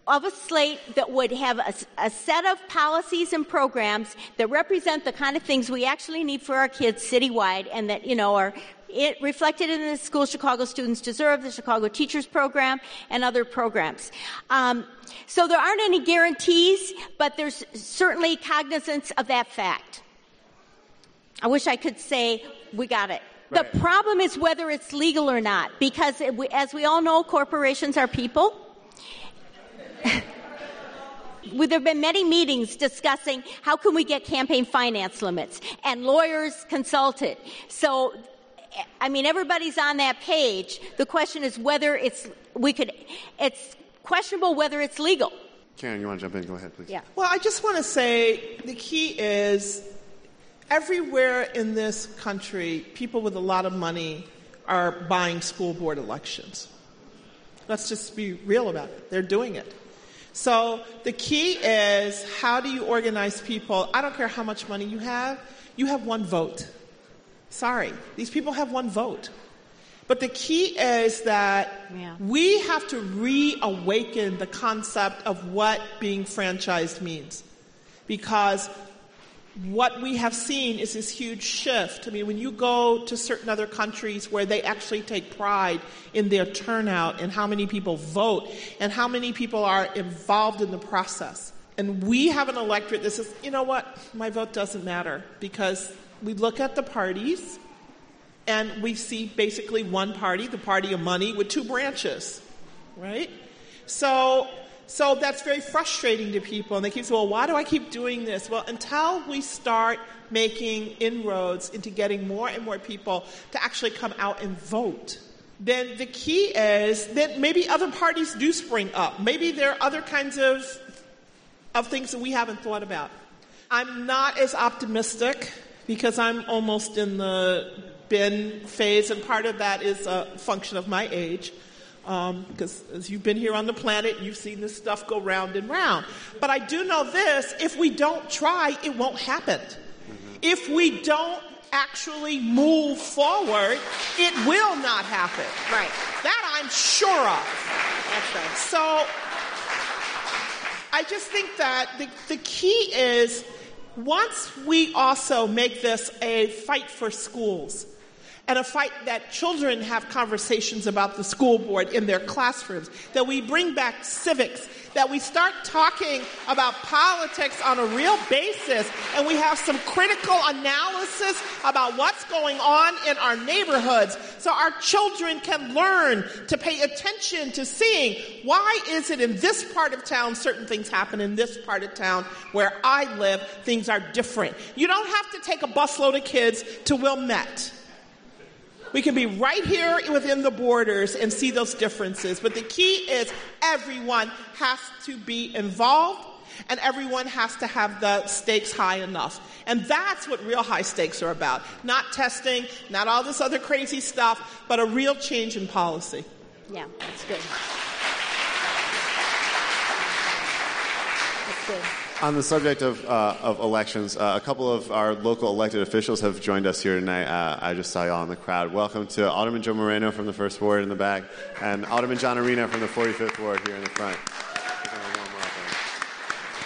of a slate that would have a, a, set of policies and programs that represent the kind of things we actually need for our kids citywide and that, you know, are it reflected in the School Chicago Students Deserve, the Chicago Teachers Program, and other programs. Um, so there aren't any guarantees, but there's certainly cognizance of that fact. I wish I could say we got it. Right. The problem is whether it's legal or not, because it, as we all know, corporations are people. [LAUGHS] there have been many meetings discussing how can we get campaign finance limits, and lawyers consulted. So, I mean, everybody's on that page. The question is whether it's we could. It's questionable whether it's legal. Karen, you want to jump in? Go ahead, please. Yeah. Well, I just want to say the key is everywhere in this country, people with a lot of money are buying school board elections. Let's just be real about it. They're doing it. So the key is how do you organize people? I don't care how much money you have, you have one vote. Sorry, these people have one vote. But the key is that yeah. we have to reawaken the concept of what being franchised means. Because what we have seen is this huge shift. I mean, when you go to certain other countries where they actually take pride in their turnout and how many people vote and how many people are involved in the process. And we have an electorate that says, you know what, my vote doesn't matter because we look at the parties and we see basically one party, the party of money, with two branches, right? So so that's very frustrating to people. And they keep saying, well, why do I keep doing this? Well, until we start making inroads into getting more and more people to actually come out and vote, then the key is that maybe other parties do spring up. Maybe there are other kinds of, of things that we haven't thought about. I'm not as optimistic because I'm almost in the Ben phase, and part of that is a function of my age because um, as you've been here on the planet, you've seen this stuff go round and round. But I do know this if we don't try, it won't happen. Mm-hmm. If we don't actually move forward, it will not happen. Right. That I'm sure of. That's right. So I just think that the, the key is once we also make this a fight for schools, and a fight that children have conversations about the school board in their classrooms, that we bring back civics, that we start talking about politics on a real basis, and we have some critical analysis about what's going on in our neighborhoods so our children can learn to pay attention to seeing why is it in this part of town certain things happen in this part of town where I live, things are different. You don't have to take a busload of kids to Wilmette we can be right here within the borders and see those differences. But the key is everyone has to be involved and everyone has to have the stakes high enough. And that's what real high stakes are about. Not testing, not all this other crazy stuff, but a real change in policy. Yeah, that's good. That's good. On the subject of, uh, of elections, uh, a couple of our local elected officials have joined us here tonight. Uh, I just saw y'all in the crowd. Welcome to Alderman Joe Moreno from the First Ward in the back, and Alderman John Arena from the 45th Ward here in the front.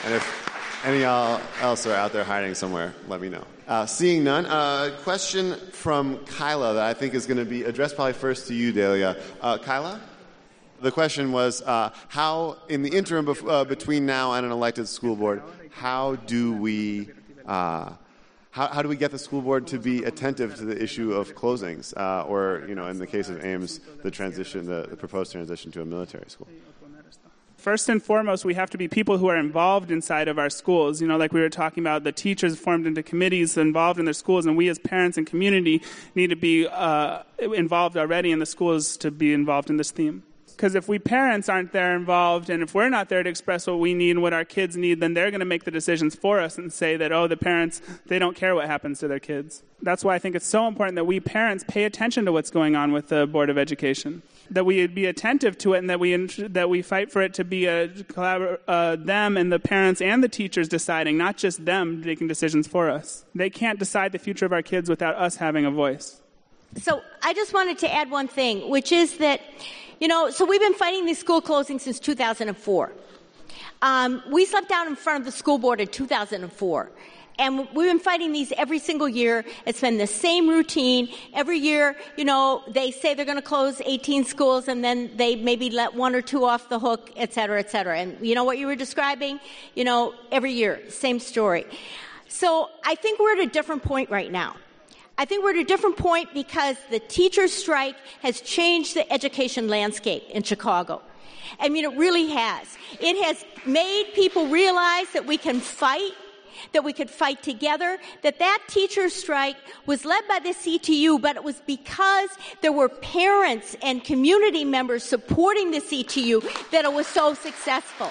And if any y'all else are out there hiding somewhere, let me know. Uh, seeing none, a uh, question from Kyla that I think is going to be addressed probably first to you, Delia. Uh, Kyla? The question was uh, how, in the interim bef- uh, between now and an elected school board, how do we uh, how, how, do we get the school board to be attentive to the issue of closings, uh, or you know, in the case of Ames, the transition, the, the, proposed transition to a military school? First and foremost, we have to be people who are involved inside of our schools. You know, like we were talking about, the teachers formed into committees involved in their schools, and we as parents and community need to be uh, involved already in the schools to be involved in this theme. Because if we parents aren't there involved and if we're not there to express what we need and what our kids need, then they're going to make the decisions for us and say that, oh, the parents, they don't care what happens to their kids. That's why I think it's so important that we parents pay attention to what's going on with the Board of Education. That we be attentive to it and that we, that we fight for it to be a collabor- uh, them and the parents and the teachers deciding, not just them making decisions for us. They can't decide the future of our kids without us having a voice. So I just wanted to add one thing, which is that you know, so we've been fighting these school closings since 2004. Um, we slept out in front of the school board in 2004. And we've been fighting these every single year. It's been the same routine. Every year, you know, they say they're going to close 18 schools and then they maybe let one or two off the hook, et cetera, et cetera. And you know what you were describing? You know, every year, same story. So I think we're at a different point right now. I think we're at a different point because the teachers' strike has changed the education landscape in Chicago. I mean, it really has. It has made people realize that we can fight, that we could fight together, that that teacher strike was led by the CTU, but it was because there were parents and community members supporting the CTU that it was so successful.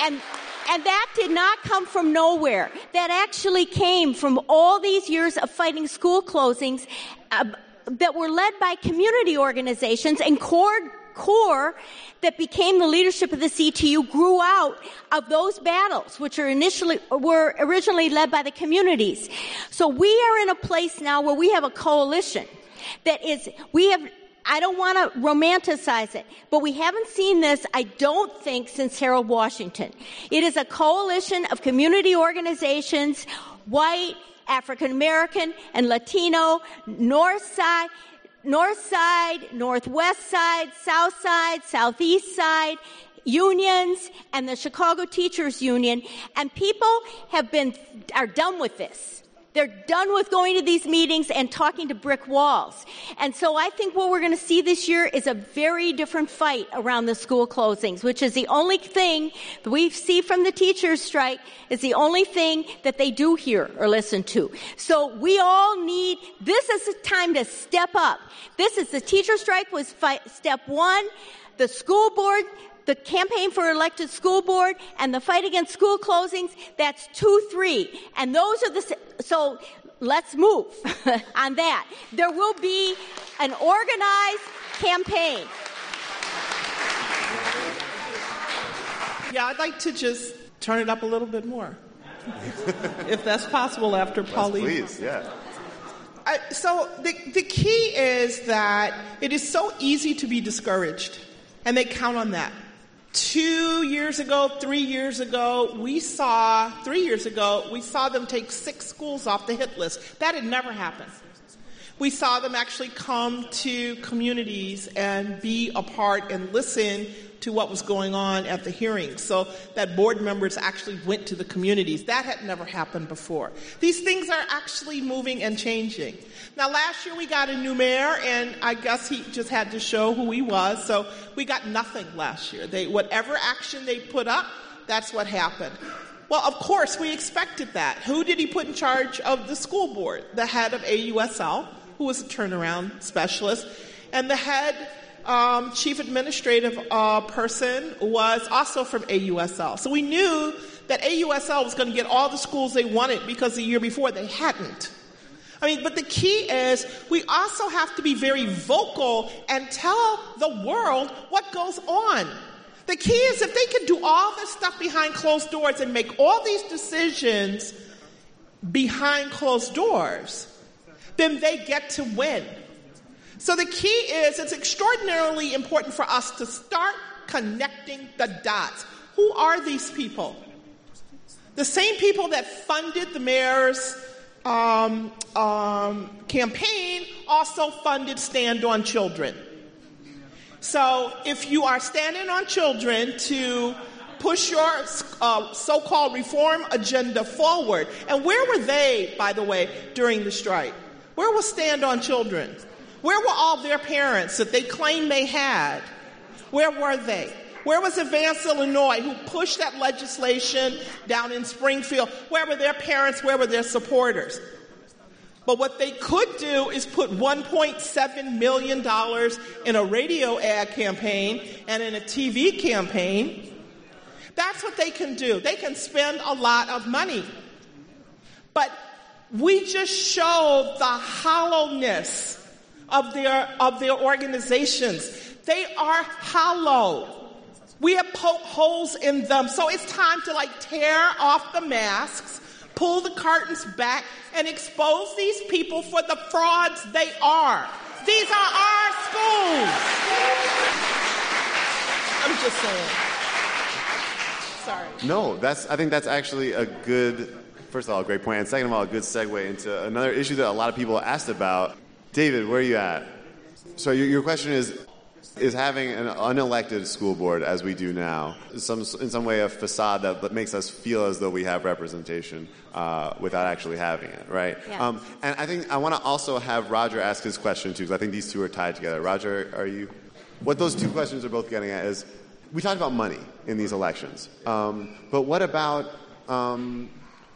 And and that did not come from nowhere. That actually came from all these years of fighting school closings uh, that were led by community organizations and CORE CORE that became the leadership of the CTU grew out of those battles, which are initially, were originally led by the communities. So we are in a place now where we have a coalition that is, we have I don't want to romanticize it, but we haven't seen this, I don't think, since Harold Washington. It is a coalition of community organizations, white, African American, and Latino, North Side, North Side, Northwest Side, South Side, Southeast Side, unions, and the Chicago Teachers Union, and people have been, are done with this. They're done with going to these meetings and talking to brick walls. And so I think what we're going to see this year is a very different fight around the school closings, which is the only thing that we see from the teachers strike is the only thing that they do hear or listen to. So we all need, this is a time to step up. This is the teacher strike was fight, step one. The school board the campaign for elected school board and the fight against school closings, that's two, three. And those are the, so let's move [LAUGHS] on that. There will be an organized campaign. Yeah, I'd like to just turn it up a little bit more, [LAUGHS] if that's possible after Pauline. please, yeah. I, so the, the key is that it is so easy to be discouraged, and they count on that. Two years ago, three years ago, we saw, three years ago, we saw them take six schools off the hit list. That had never happened. We saw them actually come to communities and be a part and listen to what was going on at the hearings so that board members actually went to the communities. That had never happened before. These things are actually moving and changing. Now, last year we got a new mayor, and I guess he just had to show who he was, so we got nothing last year. They, whatever action they put up, that's what happened. Well, of course, we expected that. Who did he put in charge of the school board? The head of AUSL, who was a turnaround specialist, and the head um, chief administrative uh, person was also from AUSL. So we knew that AUSL was going to get all the schools they wanted because the year before they hadn't. I mean, but the key is we also have to be very vocal and tell the world what goes on. The key is if they can do all this stuff behind closed doors and make all these decisions behind closed doors, then they get to win. So the key is it's extraordinarily important for us to start connecting the dots. Who are these people? The same people that funded the mayor's um, um, campaign also funded Stand on Children. So if you are standing on children to push your uh, so called reform agenda forward, and where were they, by the way, during the strike? Where was Stand on Children? Where were all their parents that they claimed they had? Where were they? Where was Advance Illinois, who pushed that legislation down in Springfield? Where were their parents? Where were their supporters? But what they could do is put $1.7 million in a radio ad campaign and in a TV campaign. That's what they can do. They can spend a lot of money. But we just show the hollowness of their, of their organizations. They are hollow. We have poked holes in them. So it's time to like tear off the masks, pull the curtains back, and expose these people for the frauds they are. These are our schools. I'm just saying. Sorry. No, that's. I think that's actually a good. First of all, a great point, and second of all, a good segue into another issue that a lot of people asked about. David, where are you at? So your, your question is is having an unelected school board, as we do now, some, in some way a facade that, that makes us feel as though we have representation uh, without actually having it, right? Yeah. Um, and I think I want to also have Roger ask his question too, because I think these two are tied together. Roger, are you? What those two questions are both getting at is, we talked about money in these elections, um, but what about um,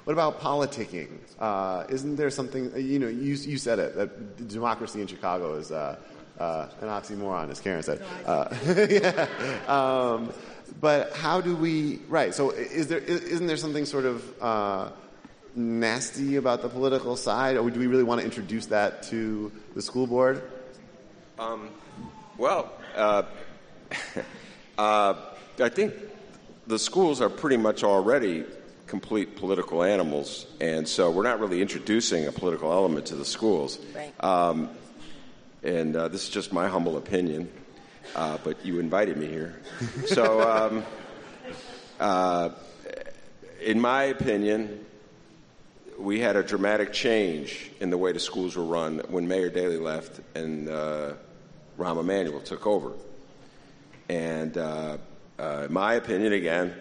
what about politicking? Uh, isn't there something, you know, you, you said it, that democracy in Chicago is uh, uh, an oxymoron, as Karen said. Uh, [LAUGHS] yeah. Um, but how do we, right, so is there, isn't there something sort of uh, nasty about the political side, or do we really want to introduce that to the school board? Um, well, uh, [LAUGHS] uh, I think the schools are pretty much already complete political animals, and so we're not really introducing a political element to the schools. Right. Um, and uh, this is just my humble opinion, uh, but you invited me here. [LAUGHS] so, um, uh, in my opinion, we had a dramatic change in the way the schools were run when Mayor Daley left and uh, Rahm Emanuel took over. And uh, my opinion, again,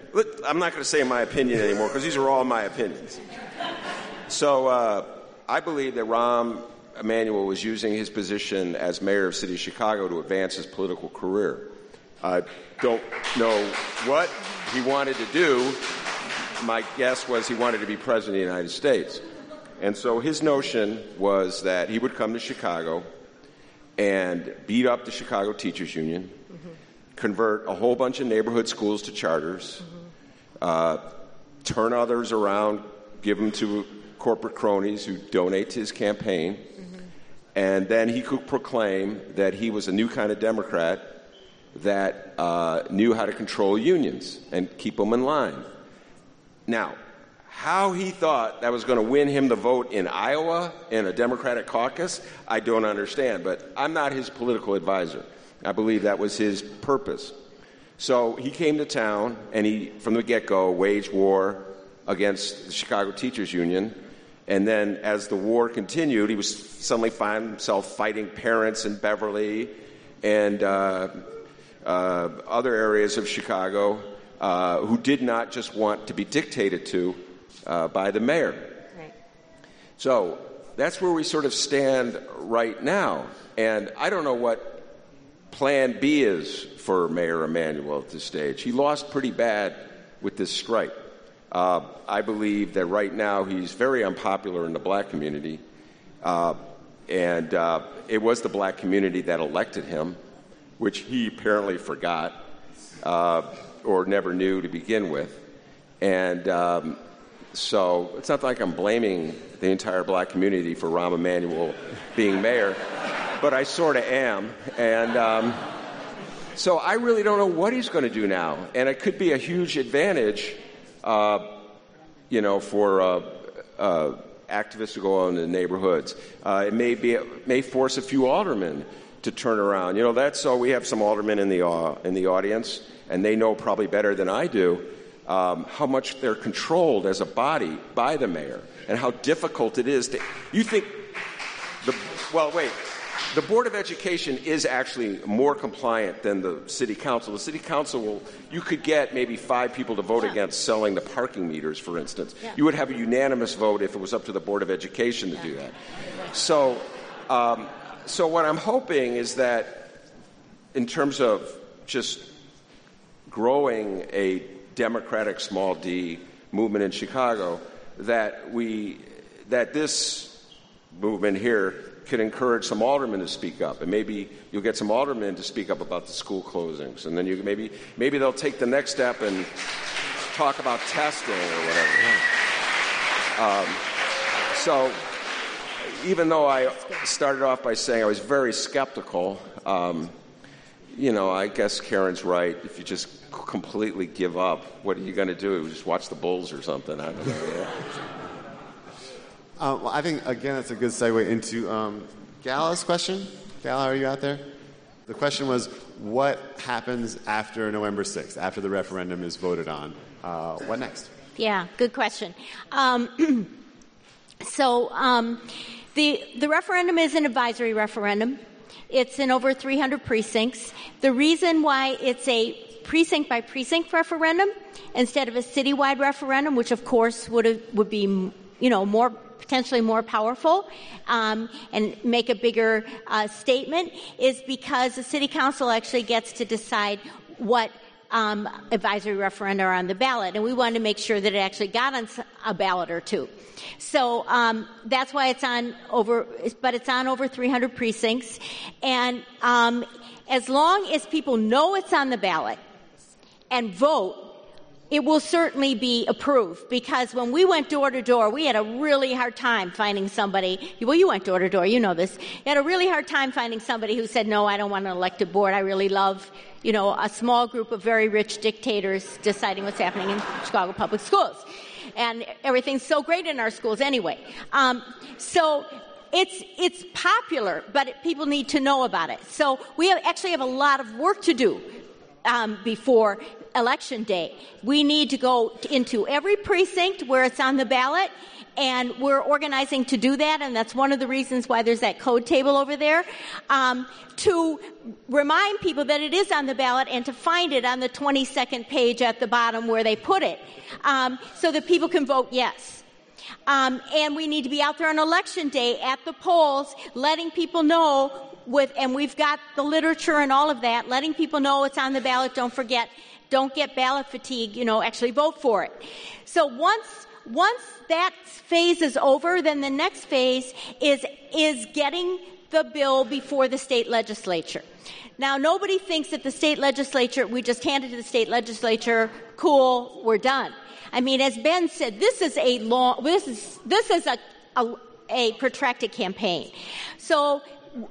I'm not going to say my opinion anymore because these are all my opinions. So uh, I believe that Rahm Emanuel was using his position as mayor of city of Chicago to advance his political career. I don't know what he wanted to do. My guess was he wanted to be president of the United States. And so his notion was that he would come to Chicago and beat up the Chicago Teachers Union, convert a whole bunch of neighborhood schools to charters, uh, turn others around, give them to corporate cronies who donate to his campaign, and then he could proclaim that he was a new kind of Democrat that uh, knew how to control unions and keep them in line. Now, how he thought that was going to win him the vote in Iowa in a Democratic caucus, I don't understand, but I'm not his political advisor. I believe that was his purpose. So he came to town and he, from the get go, waged war against the Chicago Teachers Union. And then as the war continued, he was suddenly find himself fighting parents in Beverly and uh, uh, other areas of Chicago uh, who did not just want to be dictated to uh, by the mayor. Right. So that's where we sort of stand right now. And I don't know what plan B is for Mayor Emanuel at this stage. He lost pretty bad with this strike. Uh, I believe that right now he's very unpopular in the black community. Uh, and uh, it was the black community that elected him, which he apparently forgot uh, or never knew to begin with. And um, so it's not like I'm blaming the entire black community for Rahm Emanuel being mayor, but I sort of am. And um, so I really don't know what he's going to do now. And it could be a huge advantage, uh, you know, for uh, uh, activists to go out in the neighborhoods. Uh, it may be it may force a few aldermen to turn around. You know, that's so we have some aldermen in the uh, in the audience, and they know probably better than I do um, how much they're controlled as a body by the mayor and how difficult it is to. You think the well, wait. The Board of Education is actually more compliant than the City Council. The City Council will, you could get maybe five people to vote Yeah. against selling the parking meters, for instance. Yeah. You would have a unanimous vote if it was up to the Board of Education to do that. So, um, so what I'm hoping is that in terms of just growing a democratic small d movement in Chicago, that we that this movement here could encourage some aldermen to speak up, and maybe you'll get some aldermen to speak up about the school closings, and then you maybe maybe they'll take the next step and talk about testing or whatever. Um, so, even though I started off by saying I was very skeptical, um, you know, I guess Karen's right. If you just completely give up, what are you going to do? Just watch the Bulls or something? I don't know. Yeah. Uh, well, I think, again, that's a good segue into um, Gala's question. Gala, are you out there? The question was what happens after November 6th, after the referendum is voted on? Uh, what next? Yeah, good question. Um, [CLEARS THROAT] so um, the the referendum is an advisory referendum. It's in over 300 precincts. The reason why it's a precinct by precinct referendum instead of a citywide referendum, which of course would would be you know more potentially more powerful um, and make a bigger uh, statement, is because the city council actually gets to decide what um, advisory referenda are on the ballot, and we wanted to make sure that it actually got on a ballot or two. So um, that's why it's on over, but it's on over 300 precincts, and um, as long as people know it's on the ballot and vote, it will certainly be approved because when we went door to door, we had a really hard time finding somebody. Well, you went door to door, you know this. You had a really hard time finding somebody who said, "No, I don't want an elected board. I really love, you know, a small group of very rich dictators deciding what's happening in Chicago public schools." And everything's so great in our schools anyway. Um, so it's it's popular, but it, people need to know about it. So we have, actually have a lot of work to do um, before election day. We need to go into every precinct where it's on the ballot, and we're organizing to do that, and that's one of the reasons why there's that code table over there. Um, to remind people that it is on the ballot and to find it on the 22nd page at the bottom where they put it, um, so that people can vote yes. Um, and we need to be out there on election day at the polls, letting people know with, and we've got the literature and all of that, letting people know it's on the ballot. Don't forget, don't get ballot fatigue. You know, actually vote for it. So once once that phase is over, then the next phase is is getting the bill before the state legislature. Now, nobody thinks that the state legislature, we just handed to the state legislature, cool, we're done. I mean, as Ben said, this is a long, this is, this is a, a, a protracted campaign. So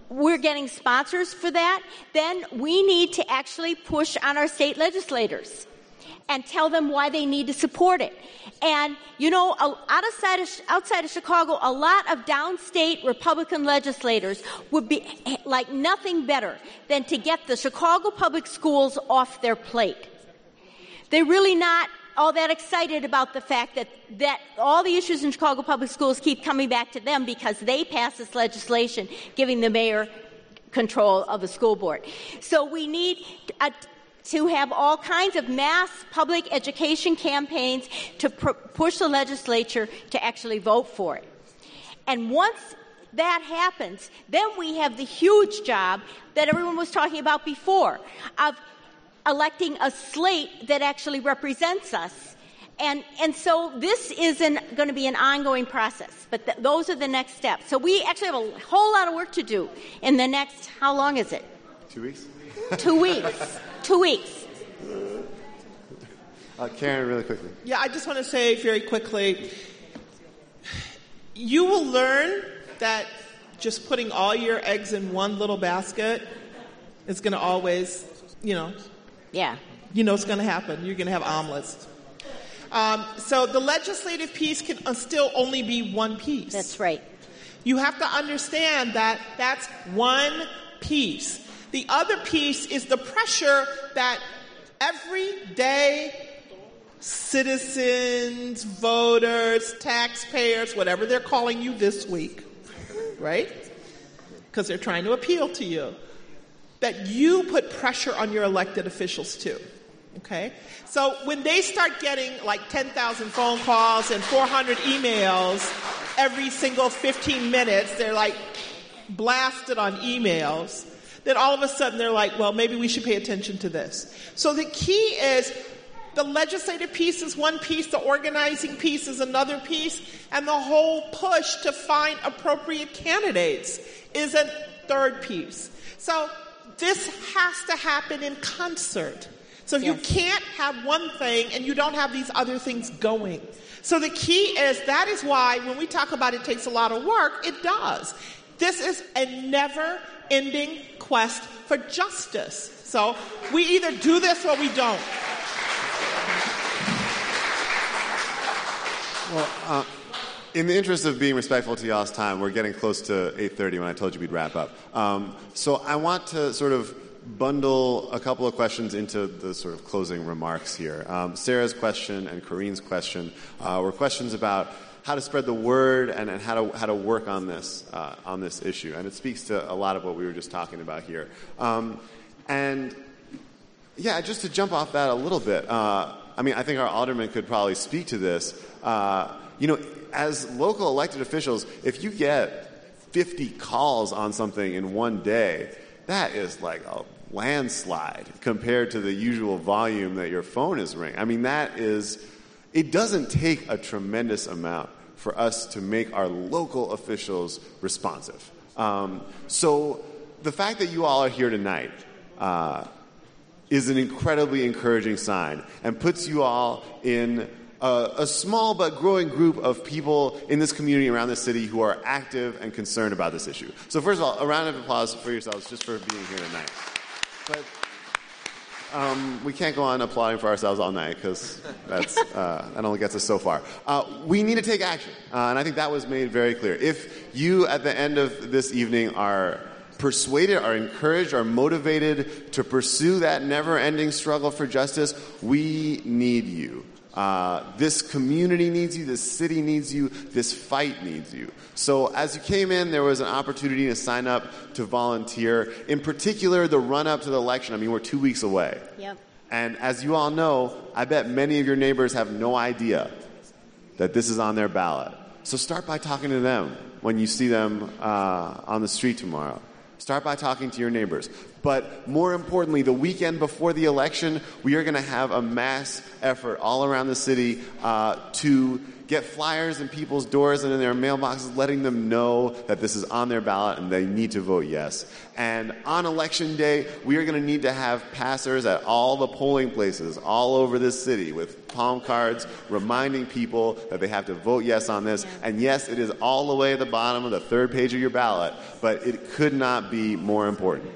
we're getting sponsors for that. Then we need to actually push on our state legislators and tell them why they need to support it. And you know, outside of, outside of Chicago, a lot of downstate Republican legislators would be eh, like nothing better than to get the Chicago public schools off their plate. They're really not all that excited about the fact that, that all the issues in Chicago public schools keep coming back to them because they passed this legislation giving the mayor control of the school board. So we need a, to have all kinds of mass public education campaigns to pr- push the legislature to actually vote for it. And once that happens, then we have the huge job that everyone was talking about before of electing a slate that actually represents us. And, and so this isn't going to be an ongoing process, but th- those are the next steps. So we actually have a whole lot of work to do in the next, how long is it? Two weeks? [LAUGHS] Two weeks. Two weeks. Uh, Karen, really quickly. Yeah, I just want to say very quickly you will learn that just putting all your eggs in one little basket is going to always, you know, Yeah. you know it's going to happen. You're going to have omelets. Um, so the legislative piece can uh, still only be one piece. That's right. You have to understand that that's one piece. The other piece is the pressure that every day citizens, voters, taxpayers, whatever they're calling you this week, right? Because they're trying to appeal to you, that you put pressure on your elected officials too. Okay? So when they start getting like 10,000 phone calls and 400 emails every single 15 minutes, they're like blasted on emails, then all of a sudden they're like, well, maybe we should pay attention to this. So the key is the legislative piece is one piece, the organizing piece is another piece, and the whole push to find appropriate candidates is a third piece. So this has to happen in concert. So yes. you can't have one thing and you don't have these other things going. So the key is that is why when we talk about it takes a lot of work, it does. This is a never ending quest for justice. So we either do this or we don't. Well, uh, in the interest of being respectful to y'all's time, we're getting close to 8:30 when I told you we'd wrap up. Um, so I want to sort of bundle a couple of questions into the sort of closing remarks here. Um, Sarah's question and Corinne's question uh, were questions about how to spread the word and, and how to how to work on this uh, on this issue, and it speaks to a lot of what we were just talking about here. Um, and yeah, just to jump off that a little bit. Uh, I mean, I think our alderman could probably speak to this. Uh, you know, as local elected officials, if you get 50 calls on something in one day, that is like a landslide compared to the usual volume that your phone is ringing. I mean, that is, it doesn't take a tremendous amount for us to make our local officials responsive. Um, so the fact that you all are here tonight, uh, is an incredibly encouraging sign and puts you all in a, a, small but growing group of people in this community around the city who are active and concerned about this issue. So, first of all, a round of applause for yourselves just for being here tonight. But um, we can't go on applauding for ourselves all night because uh, that only gets us so far. Uh, we need to take action, uh, and I think that was made very clear. If you, at the end of this evening, are persuaded, are encouraged, are motivated to pursue that never ending struggle for justice, we need you. Uh, this community needs you, this city needs you, this fight needs you. So, as you came in, there was an opportunity to sign up to volunteer. In particular, the run up to the election. I mean, we're two weeks away. Yep. And as you all know, I bet many of your neighbors have no idea that this is on their ballot. So, start by talking to them when you see them uh, on the street tomorrow. Start by talking to your neighbors. But more importantly, the weekend before the election, we are going to have a mass effort all around the city uh, to get flyers in people's doors and in their mailboxes, letting them know that this is on their ballot and they need to vote yes. And on election day, we are going to need to have passers at all the polling places all over this city with palm cards reminding people that they have to vote yes on this. And yes, it is all the way at the bottom of the third page of your ballot, but it could not be more important.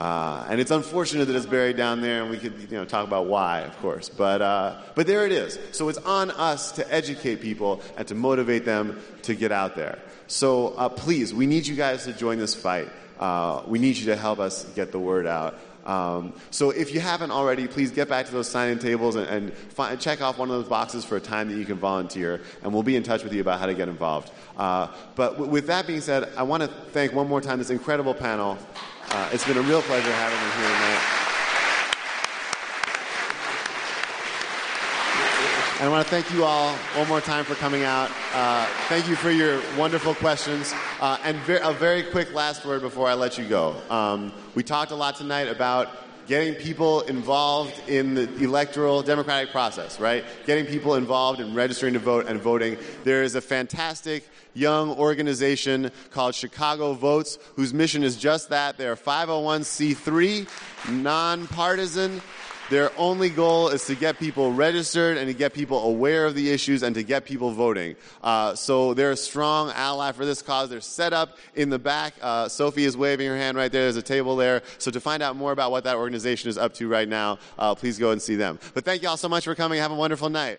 Uh, and it's unfortunate that it's buried down there, and we could you know, talk about why, of course. But, uh, but there it is. So it's on us to educate people and to motivate them to get out there. So uh, please, we need you guys to join this fight. Uh, we need you to help us get the word out. Um, so if you haven't already, please get back to those sign-in tables and, and check off one of those boxes for a time that you can volunteer, and we'll be in touch with you about how to get involved. Uh, but w- with that being said, I want to thank one more time this incredible panel. Uh, it's been a real pleasure having you here tonight. And I want to thank you all one more time for coming out. Uh, thank you for your wonderful questions. Uh, and a very quick last word before I let you go. Um, we talked a lot tonight about getting people involved in the electoral democratic process, right? Getting people involved in registering to vote and voting. There is a fantastic young organization called Chicago Votes, whose mission is just that. They're 501c3, nonpartisan. Their only goal is to get people registered and to get people aware of the issues and to get people voting. Uh, so they're a strong ally for this cause. They're set up in the back. Uh, Sophie is waving her hand right there. There's a table there. So to find out more about what that organization is up to right now, uh, please go and see them. But thank you all so much for coming. Have a wonderful night.